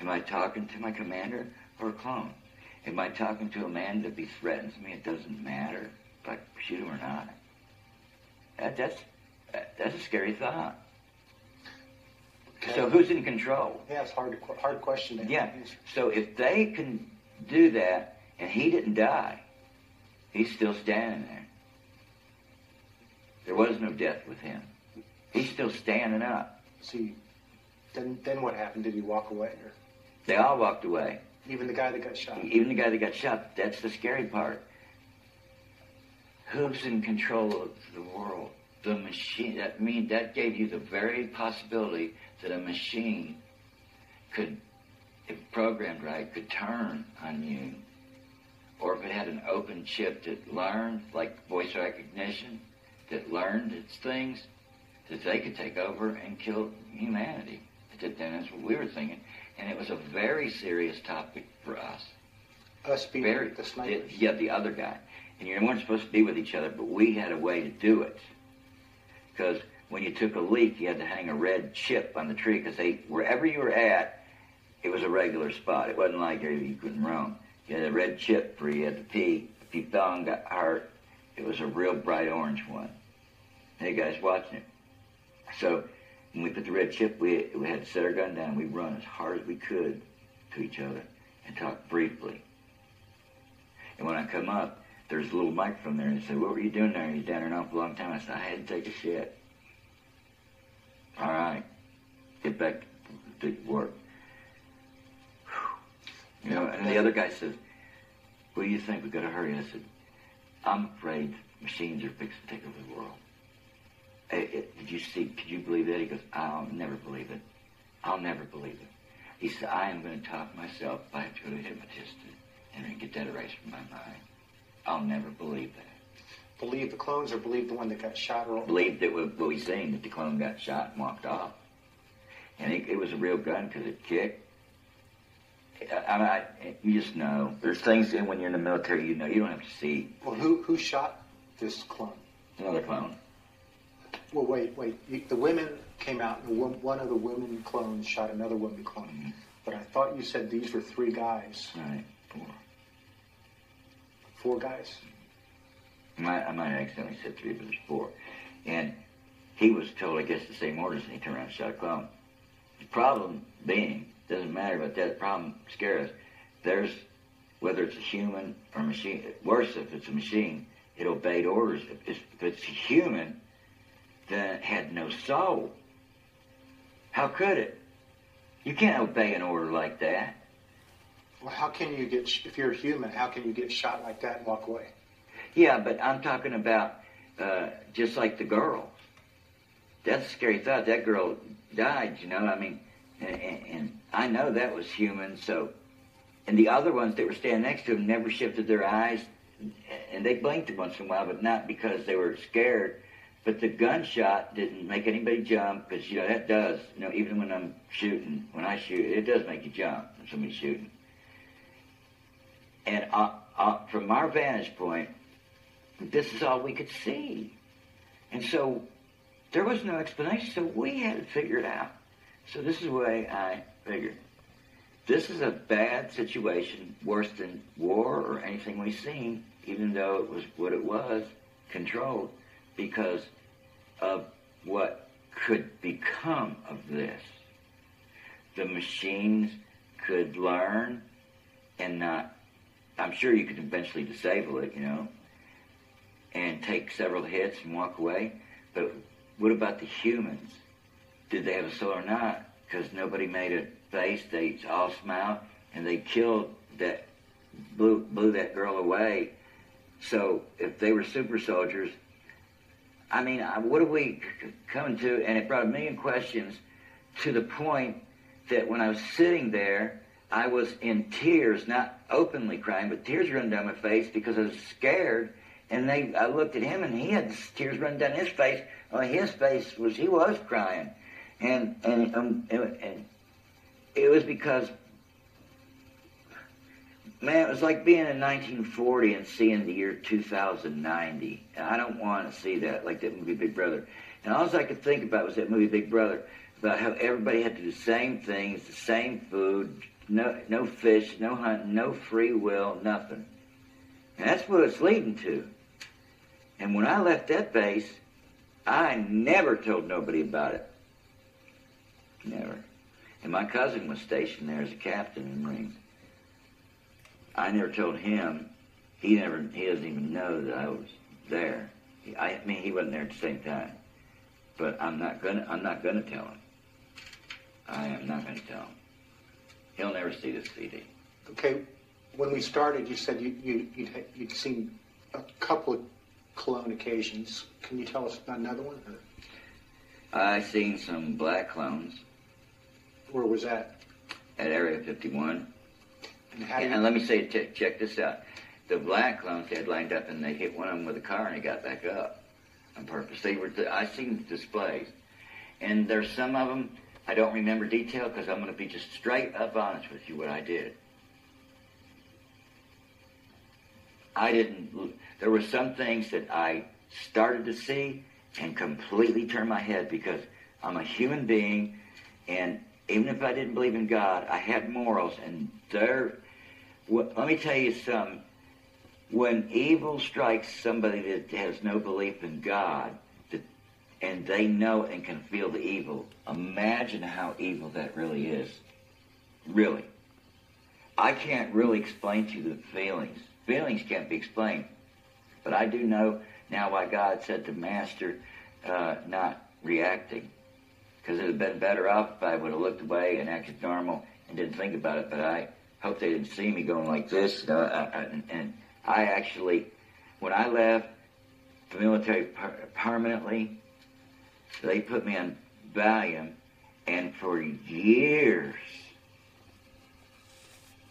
Am I talking to my commander or a clone? Am I talking to a man that he threatens me, it doesn't matter if I shoot him or not? That, that's that, that's a scary thought. So who's in control? Yeah, it's hard, hard question to Yeah. answer. So if they can do that and he didn't die, he's still standing there. There was no death with him. He's still standing up. See, then then what happened? Did he walk away? Or They all walked away. even the guy that got shot? Even the guy that got shot. That's the scary part. Who's in control of the world? The machine. That mean that gave you the very possibility that a machine could, if programmed right, could turn on you. Or if it had an open chip that learned, like voice recognition, that learned its things, that they could take over and kill humanity. That then that's what we were thinking. And it was a very serious topic for us. Us being Very, the snipers. yeah, the other guy. And you weren't supposed to be with each other, but we had a way to do it. Because when you took a leak, you had to hang a red chip on the tree because they wherever you were at, it was a regular spot. It wasn't like you couldn't roam. You had a red chip where you had to pee. If you fell and got hurt, it was a real bright orange one. Hey guys, watching it. So when we put the red chip, we we had to set our gun down. We run as hard as we could to each other and talk briefly. And when I come up, there's a little microphone there, and they said, "What were you doing there? You're down there an awful long time." I said, "I had to take a shit." All right, get back to work. You know, and the other guy says, "What do you think? We got to hurry." I said, "I'm afraid machines are fixing to take over the world." Eh, eh, did you see? Could you believe that? He goes, "I'll never believe it. I'll never believe it." He said, "I am going to talk myself if I have to go to a hypnotist and get that erased from my mind. I'll never believe that." Believe the clones or believe the one that got shot? Or believed that what what we seen that the clone got shot and walked off, and it, it was a real gun because it kicked. I, I, I, you just know there's things in when you're in the military you know you don't have to see Well, who who shot this clone? another clone. Well, wait, wait. The women came out, and one of the women clones shot another woman clone. But I thought you said these were three guys. Right, four. Four guys. I might, I might have accidentally said three, but there's four. And he was told, I guess, the same orders, and he turned around and shot a clone. The problem being, doesn't matter about that, the problem scares us. There's, whether it's a human or a machine, worse if it's a machine, it obeyed orders. If it's, if it's human, then it had no soul. How could it? You can't obey an order like that. Well, how can you get, if you're a human, how can you get shot like that and walk away? Yeah, but I'm talking about uh, just like the girl. That's a scary thought. That girl died, you know. I mean, and, and, and I know that was human. So, and the other ones that were standing next to him never shifted their eyes, and they blinked once in a while, but not because they were scared. But the gunshot didn't make anybody jump because you know that does. You know, even when I'm shooting, when I shoot, it does make you jump when somebody's shooting. And uh, uh, from our vantage point, this is all we could see. And so there was no explanation, so we had to figure it out. So this is the way I figured. This is a bad situation, worse than war or anything we've seen, even though it was what it was, controlled, because of what could become of this. The machines could learn and not, I'm sure you could eventually disable it, you know, and take several hits and walk away. But what about the humans? Did they have a soul or not? Because nobody made a face. They all smiled and they killed that, blew, blew that girl away. So if they were super soldiers, I mean, what are we coming to? And it brought a million questions to the point that when I was sitting there, I was in tears, not openly crying, but tears running down my face because I was scared. And they, I looked at him, and he had tears running down his face. On his face was he was crying, and and um, and, and it was because man, it was like being in 1940 and seeing the year 2090. And I don't want to see that like that movie Big Brother. And all I could think about was that movie Big Brother about how everybody had to do the same things, the same food, no no fish, no hunting, no free will, nothing. And that's what it's leading to. And when I left that base, I never told nobody about it. Never. And my cousin was stationed there as a captain in the Marines. I never told him. He never. He doesn't even know that I was there. He- I, I mean, he wasn't there at the same time. But I'm not gonna. I'm not gonna tell him. I am not gonna tell him. He'll never see this CD. Okay, when we started, you said you, you, you'd, you'd seen a couple of clone occasions. Can you tell us about another one? Or I seen some black clones where was that? at Area 51. And And, let me say, check, check this out. The black clones they had lined up, and they hit one of them with a car, and he got back up on purpose. They were. I seen the displays, and there's some of them I don't remember detail because I'm going to be just straight up honest with you what I did. I didn't. There were some things that I started to see and completely turned my head because I'm a human being, and even if I didn't believe in God, I had morals, and there. What, let me tell you something. When evil strikes somebody that has no belief in God, that, and they know and can feel the evil, imagine how evil that really is. Really. I can't really explain to you the feelings. Feelings can't be explained. But I do know now why God said to Master, uh, not reacting. Because it would have been better off if I would have looked away and acted normal and didn't think about it. But I hope they didn't see me going like this. Uh, and I actually, when I left the military per- permanently, they put me on Valium. And for years,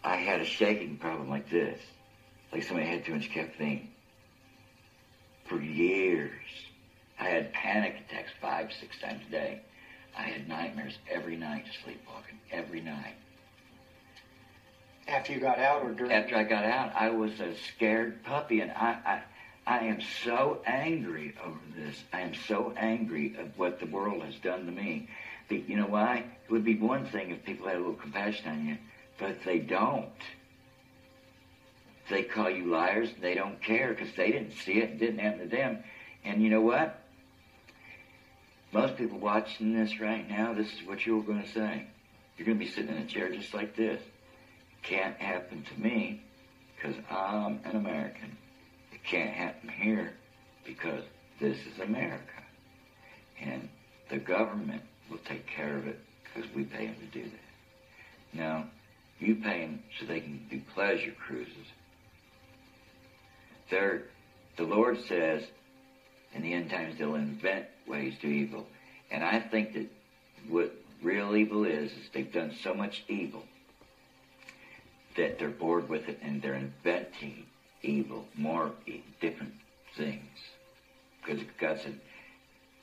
I had a shaking problem like this, like somebody had too much caffeine. For years, I had panic attacks five, six times a day. I had nightmares every night, sleepwalking every night. after you got out or during? After I got out, I was a scared puppy, and I, I, I am so angry over this. I am so angry of what the world has done to me. But you know why? It would be one thing if people had a little compassion on you, but they don't. they call you liars. They don't care because they didn't see it. It didn't happen to them. And you know what? Most people watching this right now, this is what you're going to say. You're going to be sitting in a chair just like this. Can't happen to me because I'm an American. It can't happen here because this is America. And the government will take care of it because we pay them to do that. Now, you pay them so they can do pleasure cruises. They're, the Lord says in the end times they'll invent ways to evil. And I think that what real evil is, is they've done so much evil that they're bored with it and they're inventing evil, more different things. Because God said,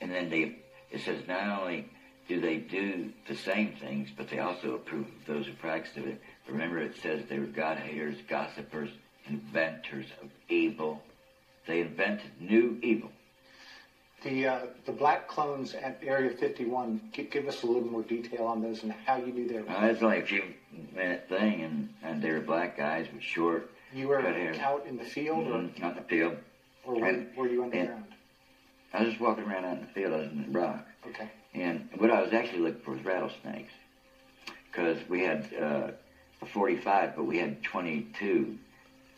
and then they, it says not only do they do the same things, but they also approve of those who practice it. Remember, it says they were God haters, gossipers, inventors of evil. They invented new evil. The uh, the black clones at Area 51. Give, give us a little more detail on those and how you knew they were. That's only a few minute thing, and, and they were black guys with short, You were cut hair. out in the field, Mhm, out in the field. or, or were, And- were you underground? I was just walking around out in the field. I was in the rock. Okay. And what I was actually looking for was rattlesnakes. Because we had uh, a 45, but we had 22.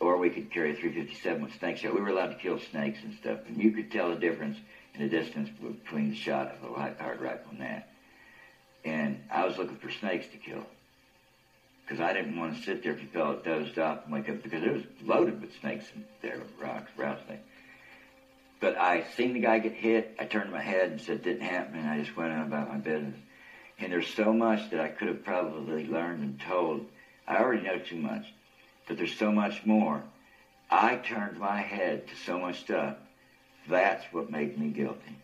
Or we could carry a 357 with snakes. Yeah, we were allowed to kill snakes and stuff. And you could tell the difference the distance between the shot of a light powered rifle and that. And I was looking for snakes to kill. Because I didn't want to sit there if you felt dozed off and wake up. Because it was loaded with snakes in there, rocks, rattlesnakes. But I seen the guy get hit. I turned my head and said, didn't happen. And I just went on about my business. And there's so much that I could have probably learned and told. I already know too much. But there's so much more. I turned my head to so much stuff. That's what made me guilty.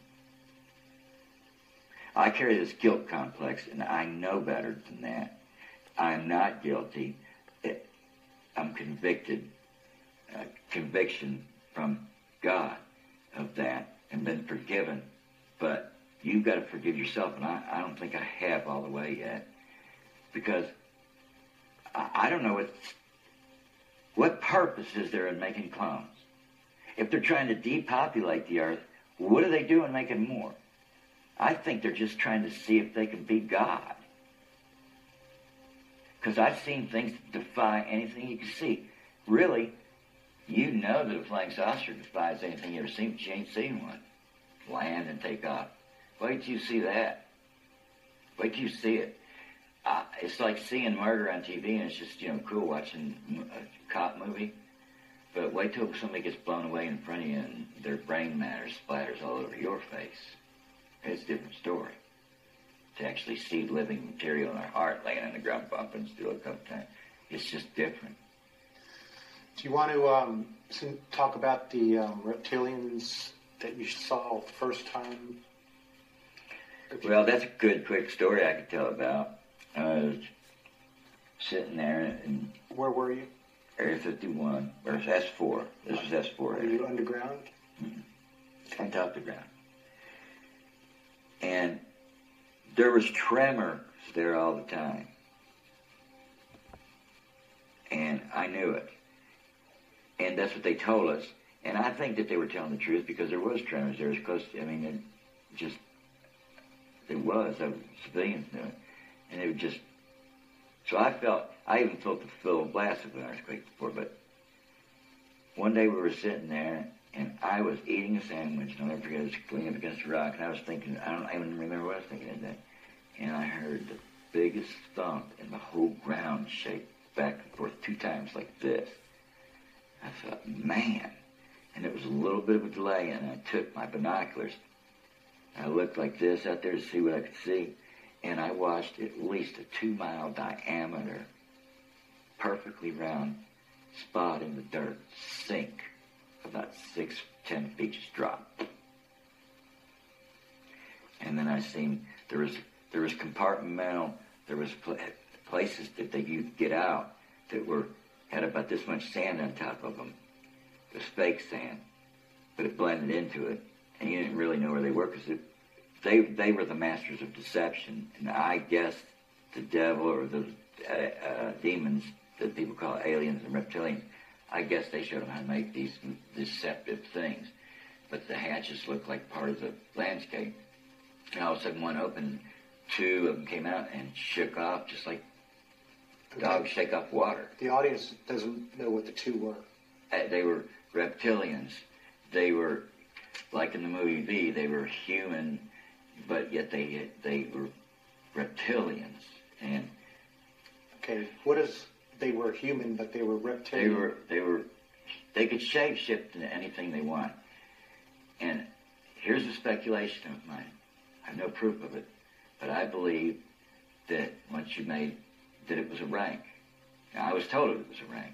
I carry this guilt complex, and I know better than that. I'm not guilty. It- I'm convicted. Uh, conviction from God of that and been forgiven. But you've got to forgive yourself, and I, I don't think I have all the way yet. Because I, I don't know what, what purpose is there in making clones? If they're trying to depopulate the earth, what are they doing making more? I think they're just trying to see if they can be God. Because I've seen things that defy anything you can see. Really, you know that a flying saucer defies anything you ever seen, but you ain't seen one. Land and take off. Wait till you see that. Wait till you see it. Uh, it's like seeing murder on TV, and it's just, you know, cool watching a cop movie. But wait till somebody gets blown away in front of you and their brain matter splatters all over your face. It's a different story. To actually see living material in our heart laying on the ground bumping still a couple times, it's just different. Do you want to um, talk about the um, reptilians that you saw the first time? Well, that's a good, quick story I could tell about. I was sitting there in Where were you? Area 51, or S4. This was S4 Were area. you underground? on top of the ground. And there was tremors there all the time. And I knew it. And that's what they told us. And I think that they were telling the truth because there was tremors there. Was to, I mean, it just, it was. Uh, civilians knew it. And it was just, so I felt, I even felt the full blast of an earthquake before, but one day we were sitting there and I was eating a sandwich, and I'll never forget, it was leaning up against a rock, and I was thinking, I don't even remember what I was thinking at that. And I heard the biggest thump, and the whole ground shake back and forth two times like this. I thought, man. And it was a little bit of a delay, and I took my binoculars. I looked like this out there to see what I could see, and I watched at least a two mile diameter, perfectly round spot in the dirt sink about six, ten feet just drop. And then I seen there was there was compartmental, there was pla places that they you get out that were had about this much sand on top of them. Was fake sand, but it blended into it, and you didn't really know where they were because they they were the masters of deception, and I guess the devil or the uh, uh, demons that people call aliens and reptilians I guess they showed them how to make these deceptive things. But the hatches looked like part of the landscape. And all of a sudden one opened, two of them came out and shook off just like dogs shake off water. The audience doesn't know what the two were. Uh, they were reptilians. They were, like in the movie V, they were human, but yet they they were reptilians. And Okay, what is they were human, but they were they reptilian? were they were they could shape shift into anything they want. And here's a speculation of mine. I have no proof of it, but I believe that once you made that it was a rank. Now I was told it was a rank.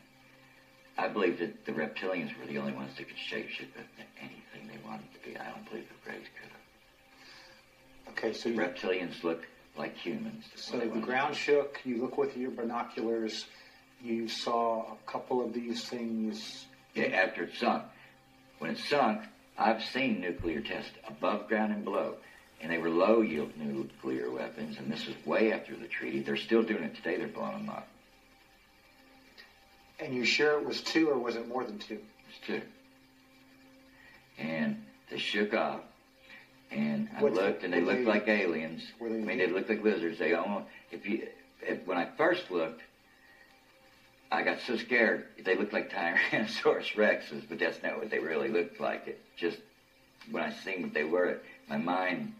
I believe that the reptilians were the only ones that could shape shift into anything they wanted to be. I don't believe the Greys could have. Okay, so you, Reptilians look like humans. so the ground shook. You look with your binoculars. You saw a couple of these things. Yeah, after it sunk. When it sunk, I've seen nuclear tests above ground and below, and they were low yield nuclear weapons, and this was way after the treaty. They're still doing it today, they're blowing them up. And you sure it was two, or was it more than two? It's two. And they shook off, and I What- looked, and they looked they- like aliens. they- I mean, they looked like lizards. They almost, if you, if, when I first looked, I got so scared. They looked like Tyrannosaurus rexes, but that's not what they really looked like. It just when I seen what they were, my mind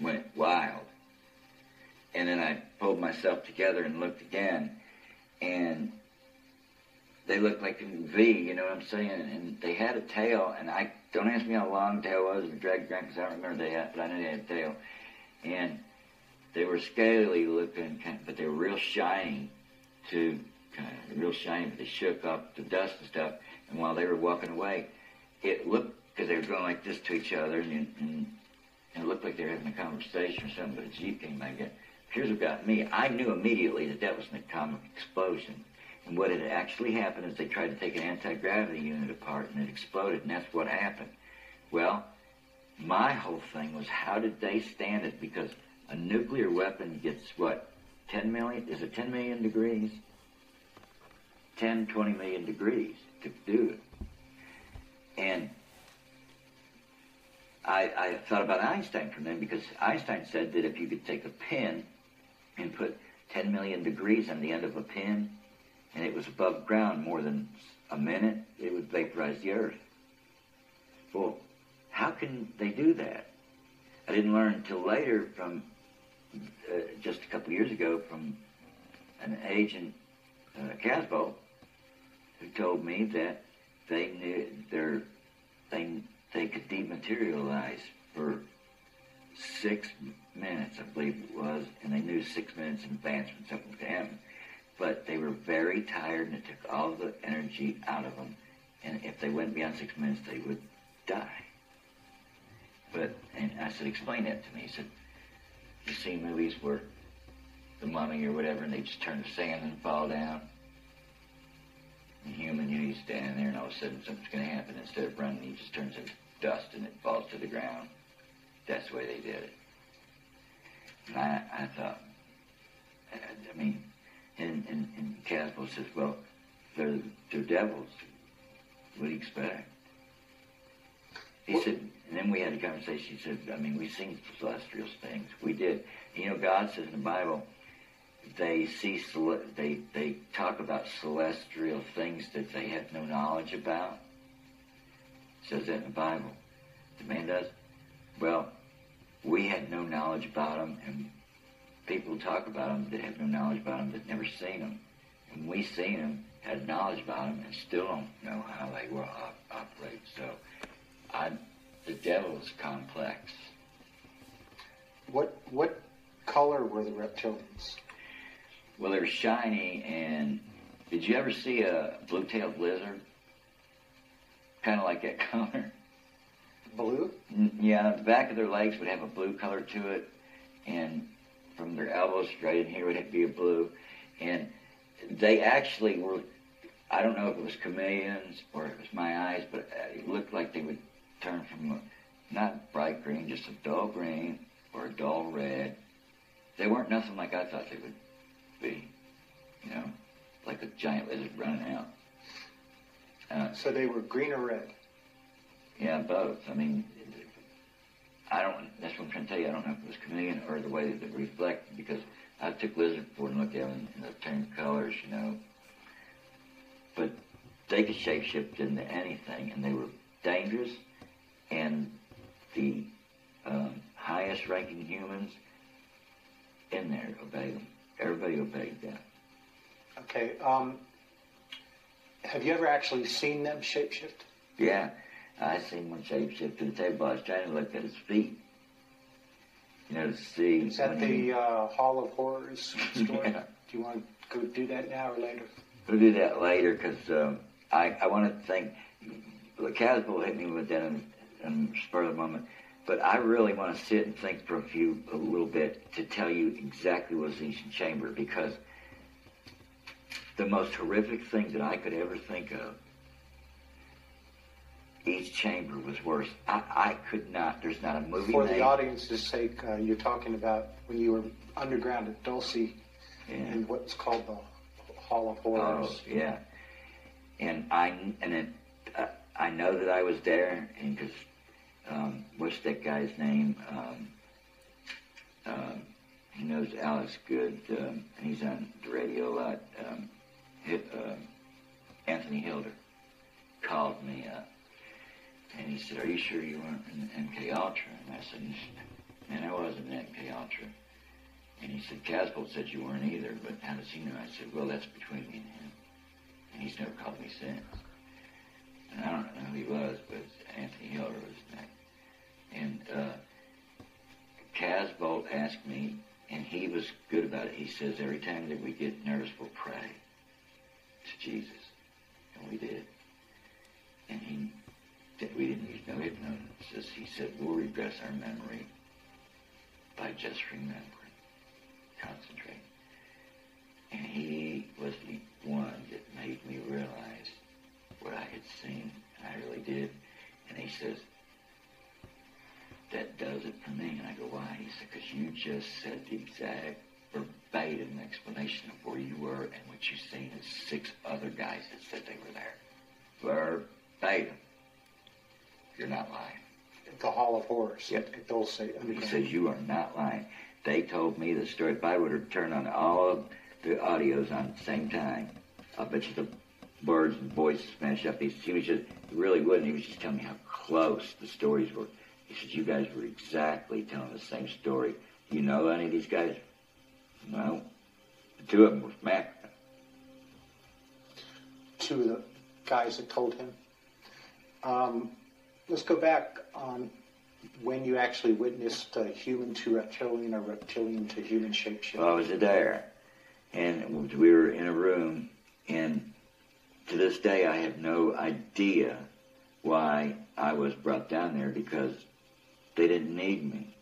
went wild. And then I pulled myself together and looked again, and they looked like a V, you know what I'm saying? And they had a tail, and I don't ask me how long the tail was or dragged around because I don't remember they had, but I know they had a tail. And they were scaly looking, but they were real shiny, too, kind of real shiny. But they shook up the dust and stuff. And while they were walking away, it looked because they were going like this to each other, and, and, and it looked like they were having a conversation or something. But a jeep came back. in. Here's what got me: I knew immediately that that was an atomic explosion. And what had actually happened is they tried to take an anti-gravity unit apart and it exploded, and that's what happened. Well, my whole thing was how did they stand it? Because a nuclear weapon gets what? 10 million? Is it 10 million degrees? 10, 20 million degrees to do it. And I, I thought about Einstein from then because Einstein said that if you could take a pin and put 10 million degrees on the end of a pin and it was above ground more than a minute, it would vaporize the earth. Well, how can they do that? I didn't learn until later from uh, just a couple years ago from an agent, uh, Casbo, who told me that they knew their they they could dematerialize for six minutes, I believe it was, and they knew six minutes in advance when something was to happen. But they were very tired, and it took all the energy out of them. And if they went beyond six minutes, they would die. But and I said, explain that to me. He said, you see movies where the mummy or whatever, and they just turn to sand and fall down. And human, you know, you stand there, and all of a sudden something's going to happen. Instead of running, he just turns into dust, and it falls to the ground. That's the way they did it. And I, I thought, I, I mean, and, and, and Caswell says, well, they're, they're devils. What do you expect? He said, and then we had a conversation. He said, I mean, we've seen celestial things. We did. You know, God says in the Bible, they see, they, they talk about celestial things that they have no knowledge about. It says that in the Bible. The man does. Well, we had no knowledge about them, and people talk about them that have no knowledge about them that never seen them. And we seen them, had knowledge about them, and still don't know how they will op- operate. So, I, the devil is complex. What what color were the reptilians? Well, they're shiny, and did you ever see a blue-tailed lizard? Kind of like that color. Blue? Yeah, the back of their legs would have a blue color to it, and from their elbows straight in here would be a blue. And they actually were, I don't know if it was chameleons or it was my eyes, but it looked like they would turn from a, not bright green, just a dull green or a dull red. They weren't nothing like I thought they would be, you know, like a giant lizard running out. Uh, So they were green or red? yeah, both. I mean, I don't. That's what I'm trying to tell you. I don't know if it was chameleon or the way that it reflected because I took lizard before and looked at them and they turned colors, you know. But they could shapeshift into anything, and they were dangerous. And the um, highest-ranking humans in there obeyed them. Everybody obeyed them. Okay. Um, have you ever actually seen them shapeshift? Yeah, I seen one shapeshift to the table. I was trying to look at his feet. You know, to see. Is that when he- the uh, Hall of Horrors story? Yeah. Do you want to go do that now or later? We'll do that later because um, I, I want to think. Casbolt hit me with that in, in spur of the moment, but I really want to sit and think for a few, a little bit to tell you exactly what was in each chamber because the most horrific thing that I could ever think of, each chamber was worse. I, I could not. There's not a movie For made. the audience's sake, uh, you're talking about when you were underground at Dulce in what's called the Hall of Horrors. Oh, yeah. And I and it, uh, I know that I was there, and because um, what's that guy's name? Um, um, he knows Alex good, um, he's on the radio a lot. Um, hit, um Anthony Hilder called me up, and he said, "Are you sure you weren't in MK Ultra?" And I said, "Man, I wasn't in MK Ultra." And he said, Casbolt said you weren't either, but how does he know? I said, well, that's between me and him. And he's never called me since. And I don't know who he was, but Anthony Hilder was name. And uh, Casbolt asked me, and he was good about it. He says, every time that we get nervous, we'll pray to Jesus. And we did. And he, we didn't use no hypnosis. He said, we'll regress our memory by just remembering concentrate. And he was the one that made me realize what I had seen, and I really did. And he says, that does it for me. And I go, why? He said, because you just said the exact verbatim explanation of where you were and what you seen is six other guys that said they were there. Verbatim. You're not lying. The Hall of Horrors Yep. at Dulce He says, You are not lying. They told me the story. If I would have turned on all of the audios on the same time, I bet you the words and voices smashed up. He, he was just, he really wouldn't. He was just telling me how close the stories were. He said, You guys were exactly telling the same story. Do you know any of these guys? No. The two of them were Mac. Two of the guys that told him. Um, let's go back on when you actually witnessed uh, human to reptilian or reptilian to human shapeshift. Well, I was there, and we were in a room, and to this day, I have no idea why I was brought down there because they didn't need me.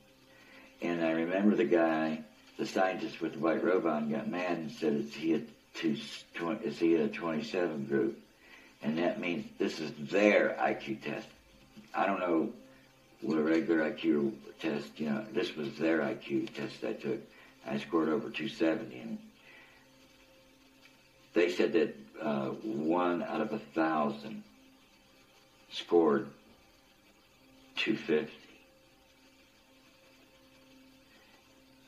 And I remember the guy, the scientist with the white robe on, got mad and said, "Is he a two, tw- is he a 27 group?" And that means this is their IQ test. I don't know what a regular IQ test, you know, this was their IQ test I took. I scored over 270. And they said that uh, one out of a thousand scored 250.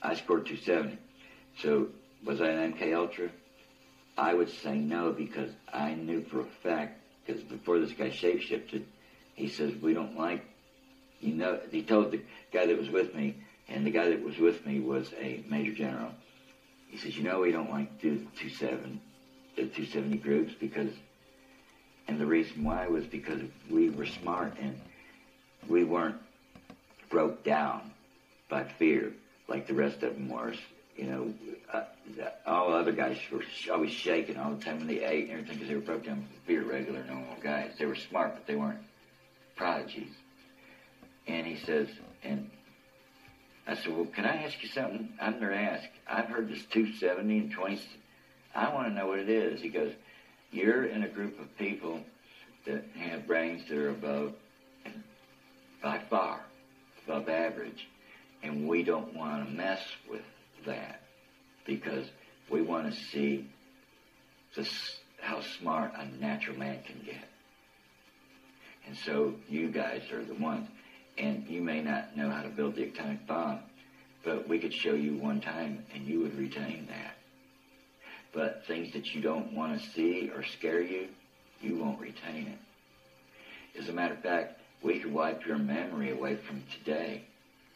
I scored 270. So was I an MK Ultra? I would say no because I knew for a fact, because before this guy shapeshifted, he says, we don't like, you know, he told the guy that was with me, and the guy that was with me was a major general. He says, you know, we don't like to do the 27, the 270 groups because, and the reason why was because we were smart and we weren't broke down by fear like the rest of them were. You know, uh, all the other guys were always shaking all the time when they ate and everything because they were broke down fear, regular, normal guys. They were smart, but they weren't prodigies. And he says, and I said, well, can I ask you something? I've never asked. I've heard this 270 and 20. I want to know what it is. He goes, you're in a group of people that have brains that are above, by far, above average. And we don't want to mess with that because we want to see this, how smart a natural man can get. And so you guys are the ones. And you may not know how to build the atomic bomb, but we could show you one time and you would retain that. But things that you don't want to see or scare you, you won't retain it. As a matter of fact, we could wipe your memory away from today,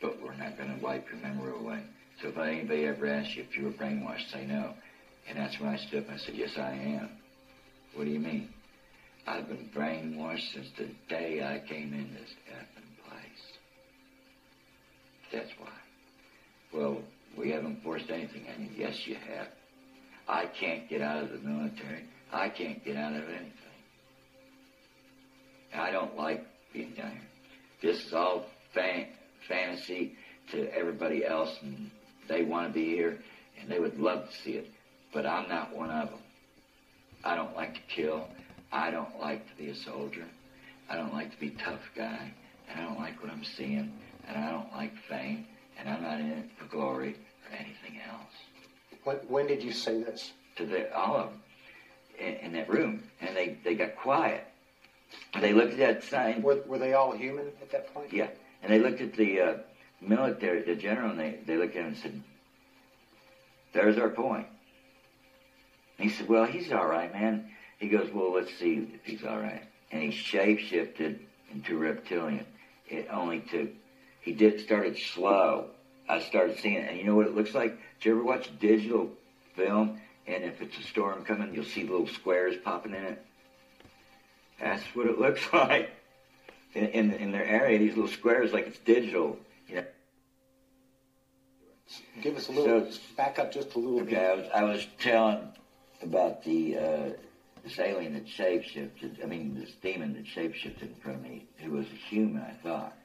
but we're not going to wipe your memory away. So if anybody ever asks you if you were brainwashed, say no. And that's when I stood up and I said, yes, I am. What do you mean? I've been brainwashed since the day I came in this effing place. That's why. Well, we haven't forced anything on you. Yes, you have. I can't get out of the military. I can't get out of anything. I don't like being down here. This is all fan- fantasy to everybody else, and they want to be here, and they would love to see it. But I'm not one of them. I don't like to kill. I don't like to be a soldier. I don't like to be tough guy. And I don't like what I'm seeing. And I don't like fame. And I'm not in it for glory or anything else. When, when did you say this? To the, all of them in, in that room. And they, they got quiet. They looked at that sign. Were, were they all human at that point? Yeah. And they looked at the uh, military, the general, and they, they looked at him and said, There's our point. And he said, Well, he's all right, man. He goes, Well, let's see if he's all right. And he shape shifted into reptilian. It only took, he did started slow. I started seeing it. And you know what it looks like? Did you ever watch digital film? And if it's a storm coming, you'll see little squares popping in it. That's what it looks like in, in, in their area. These little squares, like it's digital. You know. Give us a little, So- back up just a little Okay, bit. I was, I was telling about the uh, this alien that shapeshifted. I mean, this demon that shapeshifted in front of me, who was a human, I thought.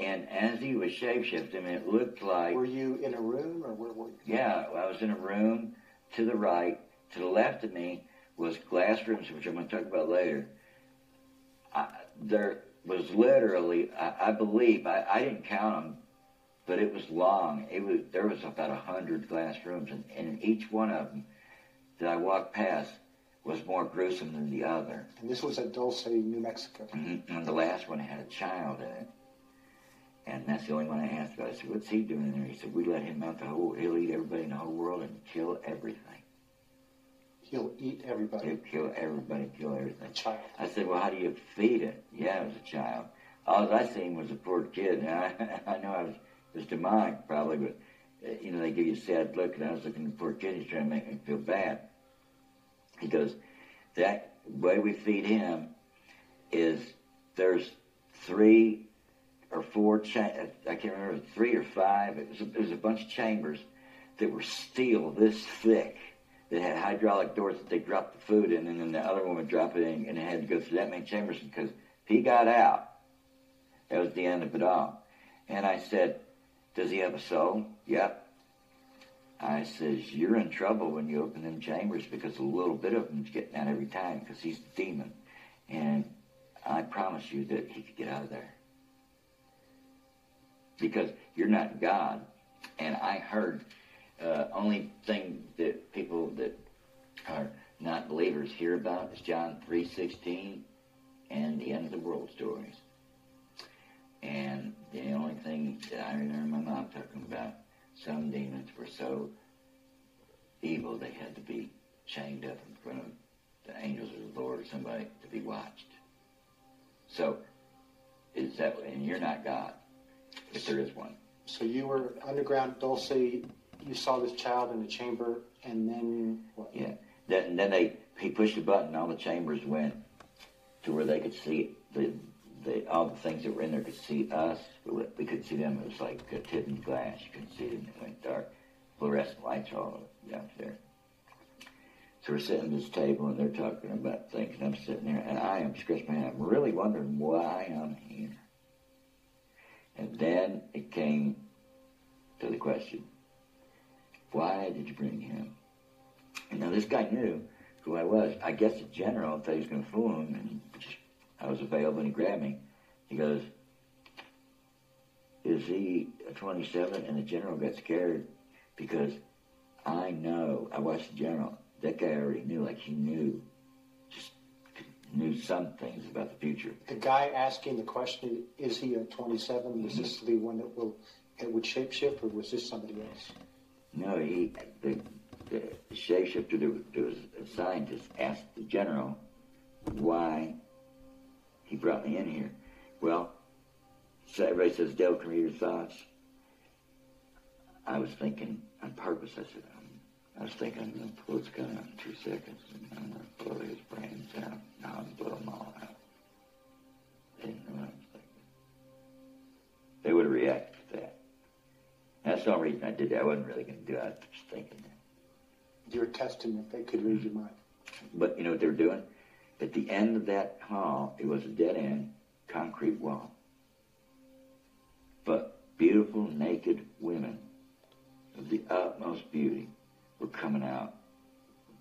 And as he was shapeshifting, it looked like Were you in a room or where were you? yeah, I was in a room to the right. To the left of me was glass rooms, which I'm going to talk about later. There was literally, I, I believe, I, I didn't count them, but it was long. It was there was about a hundred glass rooms, and, and in each one of them that I walked past was more gruesome than the other. And this was at Dulce, New Mexico. Mhm. And the last one had a child in it. And that's the only one I asked about. I said, what's he doing in there? He said, we let him out the whole, he'll eat everybody in the whole world and kill everything. He'll eat everybody. He'll kill everybody, kill everything. child. I said, well, how do you feed it? Yeah, it was a child. All I seen was a poor kid. And I, I know I was, it was demonic probably, but, uh, you know, they give you a sad look, and I was looking at the poor kid. He's trying to make me feel bad. He goes, that way we feed him is there's three or four, cha- I can't remember, three or five. It was, a, it was a bunch of chambers that were steel this thick that had hydraulic doors that they dropped the food in, and then the other one would drop it in, and it had to go through that many chambers because he got out, that was the end of it all. And I said, Does he have a soul? Yep. I says, You're in trouble when you open them chambers because a little bit of them's getting out every time because he's a demon. And I promise you that he could get out of there. Because you're not God. And I heard uh, only thing that people that are not believers hear about is John 3.16 and the end of the world stories. And the only thing that I remember my mom talking about, some demons were so evil they had to be chained up in front of the angels of the Lord or somebody to be watched. So, is that, and you're not God, if there is one. So you were underground Dulce. You saw this child in the chamber, and then what? Yeah. Then, then they he pushed a button, and all the chambers went to where they could see the, the all the things that were in there could see us. We, couldn't see them. It was like a tinted glass. You couldn't see them. It went dark. Fluorescent lights all down there. So we're sitting at this table and they're talking about things, and I'm sitting there and I am scratching my head. I'm really wondering why I'm here. And then it came to the question: Why did you bring him? And now this guy knew who I was. I guess the general thought he was going to fool him, and I was available, and he grabbed me. He goes, "Is he a 27?" And the general got scared because I know. I watched the general. That guy already knew, like he knew, just knew some things about the future. The guy asking the question, is he a 27? Was this the one that will it would shapeshift, or was this somebody else? No, he the, the shapeshifter, there was a scientist asked the general why he brought me in here. Well, so everybody says, Dale, can read your thoughts. I was thinking on purpose. I said, um, I was thinking I'm going to blow this gun out in two seconds, and I'm going to blow his brains out. Now I'm blow them all out. They didn't know what I was thinking. They would that. That's the only reason I did that. I wasn't really going to do it. I was just thinking that. You were testing if they could read your mind. But you know what they were doing? At the end of that hall, it was a dead end, concrete wall. But beautiful, naked women of the utmost beauty were coming out,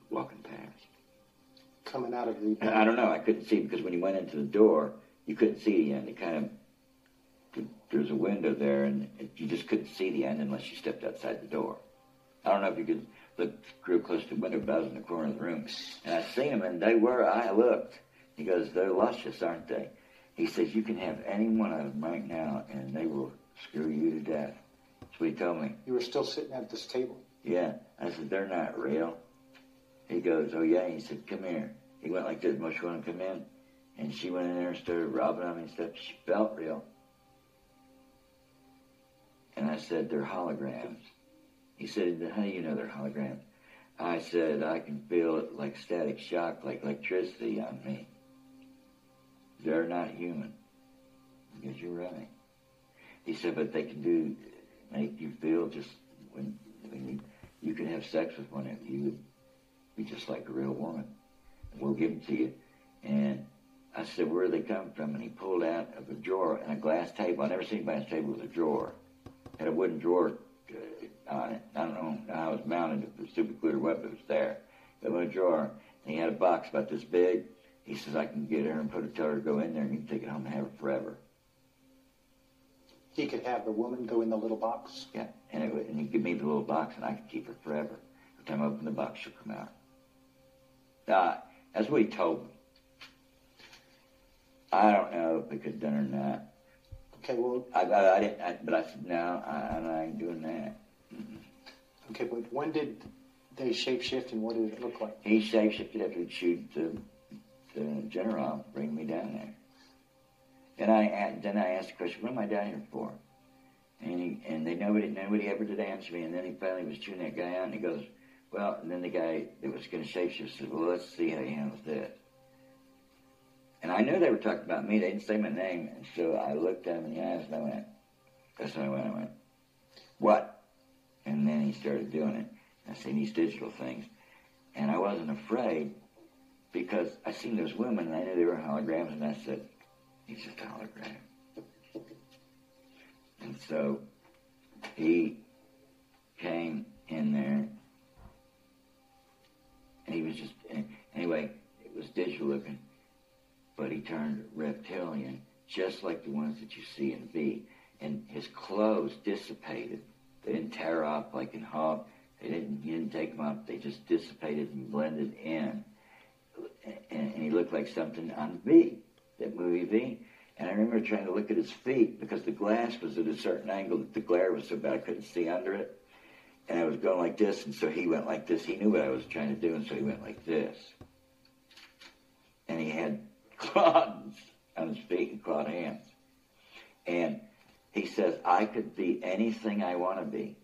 walking past. Coming out of the. And I don't know. I couldn't see because when you went into the door, you couldn't see the end. It kind of there's a window there, and it, you just couldn't see the end unless you stepped outside the door. I don't know if you could look real close to the window, but I was in the corner of the room, and I seen them, and they were. I looked. He goes, "They're luscious, aren't they?" He says, "You can have any one of them right now, and they will screw you to death." That's what he told me. You were still sitting at this table. Yeah. I said, they're not real. He goes, oh yeah. He said, come here. He went like this, Most you want to come in? And she went in there and started robbing me and stuff. She felt real. And I said, they're holograms. He said, how do you know they're holograms? I said, I can feel it like static shock, like electricity on me. They're not human. Because you're right. He said, but they can do, make you feel just when, when you, you can have sex with one of you, would be just like a real woman. We'll give them to you. And I said, where do they come from? And he pulled out of a drawer and a glass table. I never seen anybody's table with a drawer. Had a wooden drawer on it. I don't know how it was mounted, if it was super or what, but it was there. But with a drawer. And he had a box about this big. He says, I can get her and put a tell her to go in there and you can take it home and have it forever. He could have the woman go in the little box. Yeah, and, it would, and he'd give me the little box, and I could keep her forever. Every time I opened the box, she'll come out. Uh, that's what he told me. I don't know if it could have done or not. Okay, well, I, I, I didn't, I, but I said no, I, I ain't doing that. Mm-mm. Okay, but when did they shapeshift, and what did it look like? He shapeshifted after he'd shoot the, the general, bring me down there. Then I then I asked the question, "What am I down here for?" And he and they nobody nobody ever did answer me. And then he finally was chewing that guy out, and he goes, "Well." And then the guy that was going to shapeshift said, "Well, let's see how he handles this." And I knew they were talking about me. They didn't say my name, and so I looked at him in the eyes and I went, "That's when I went." I went, "What?" And then he started doing it. I seen these digital things, and I wasn't afraid because I seen those women and I knew they were holograms, and I said, He's just a hologram. And so he came in there, and he was just, anyway, it was digital looking, but he turned reptilian, just like the ones that you see in V. And his clothes dissipated. They didn't tear up like in Hulk. They didn't, you didn't take them off. They just dissipated and blended in. And, and he looked like something on V that movie V. And I remember trying to look at his feet because the glass was at a certain angle that the glare was so bad I couldn't see under it. And I was going like this, and so he went like this. He knew what I was trying to do, and so he went like this. And he had on his feet and clawed hands. And he says, I could be anything I want to be.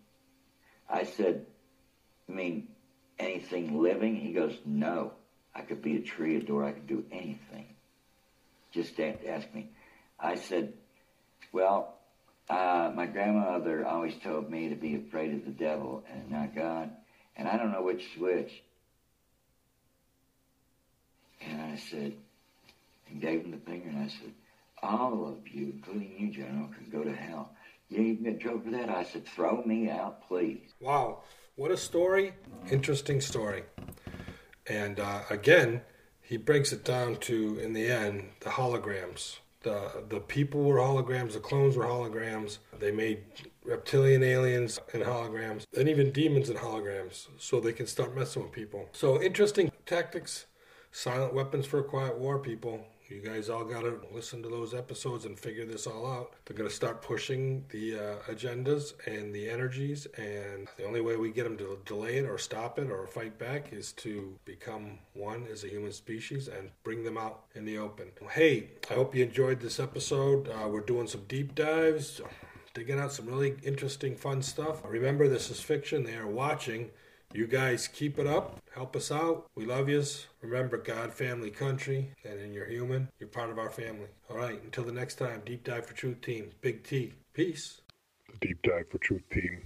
I said, I mean, anything living? He goes, no. I could be a tree, a door, I could do anything just ask me. I said, well, uh, my grandmother always told me to be afraid of the devil and not God, and I don't know which is which. And I said, and gave him the finger, and I said, all of you, including you, General, can go to hell. You even get trouble for that? I said, throw me out, please. Wow, what a story! Interesting story. And uh, again, he breaks it down to in the end the holograms the the people were holograms the clones were holograms they made reptilian aliens in holograms and even demons in holograms so they can start messing with people so interesting tactics Silent Weapons for a Quiet War, people. You guys all got to listen to those episodes and figure this all out. They're going to start pushing the uh, agendas and the energies, and the only way we get them to delay it or stop it or fight back is to become one as a human species and bring them out in the open. Hey, I hope you enjoyed this episode. Uh, we're doing some deep dives, digging out some really interesting, fun stuff. Remember, this is fiction. They are watching. You guys keep it up. Help us out. We love yous. Remember God, family, country, and in you're human, you're part of our family. All right, until the next time, Deep Dive for Truth team, Big T. Peace. The Deep Dive for Truth team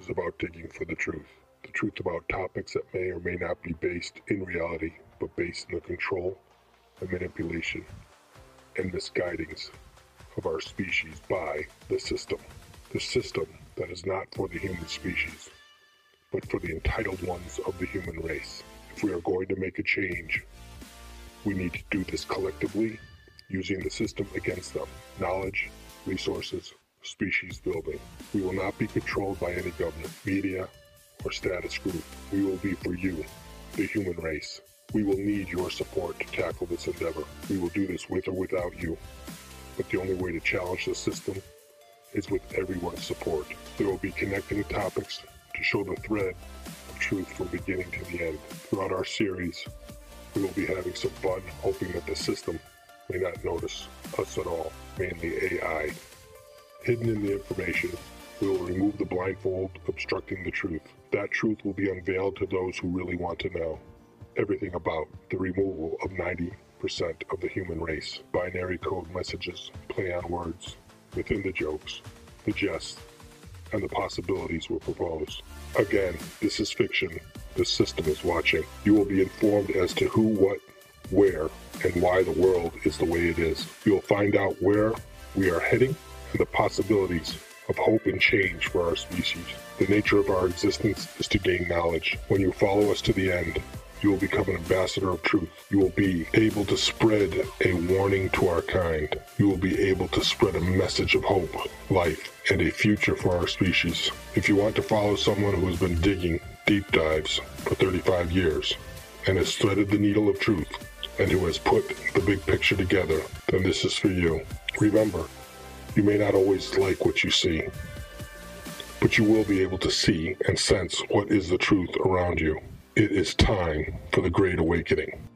is about digging for the truth. The truth about topics that may or may not be based in reality, but based in the control and manipulation and misguidings of our species by the system. The system that is not for the human species but for the entitled ones of the human race. If we are going to make a change, we need to do this collectively, using the system against them. Knowledge, resources, species building. We will not be controlled by any government, media, or status group. We will be for you, the human race. We will need your support to tackle this endeavor. We will do this with or without you. But the only way to challenge the system is with everyone's support. There will be connecting topics to show the thread of truth from beginning to the end. Throughout our series, we will be having some fun, hoping that the system may not notice us at all, mainly AI. Hidden in the information, we will remove the blindfold obstructing the truth. That truth will be unveiled to those who really want to know everything about the removal of 90% of the human race. Binary code messages, play on words, within the jokes, the jests, and the possibilities were proposed. Again, this is fiction. The system is watching. You will be informed as to who, what, where, and why the world is the way it is. You will find out where we are heading and the possibilities of hope and change for our species. The nature of our existence is to gain knowledge. When you follow us to the end, you will become an ambassador of truth. You will be able to spread a warning to our kind. You will be able to spread a message of hope, life, and a future for our species. If you want to follow someone who has been digging deep dives for 35 years and has threaded the needle of truth and who has put the big picture together, then this is for you. Remember, you may not always like what you see, but you will be able to see and sense what is the truth around you. It is time for the Great Awakening.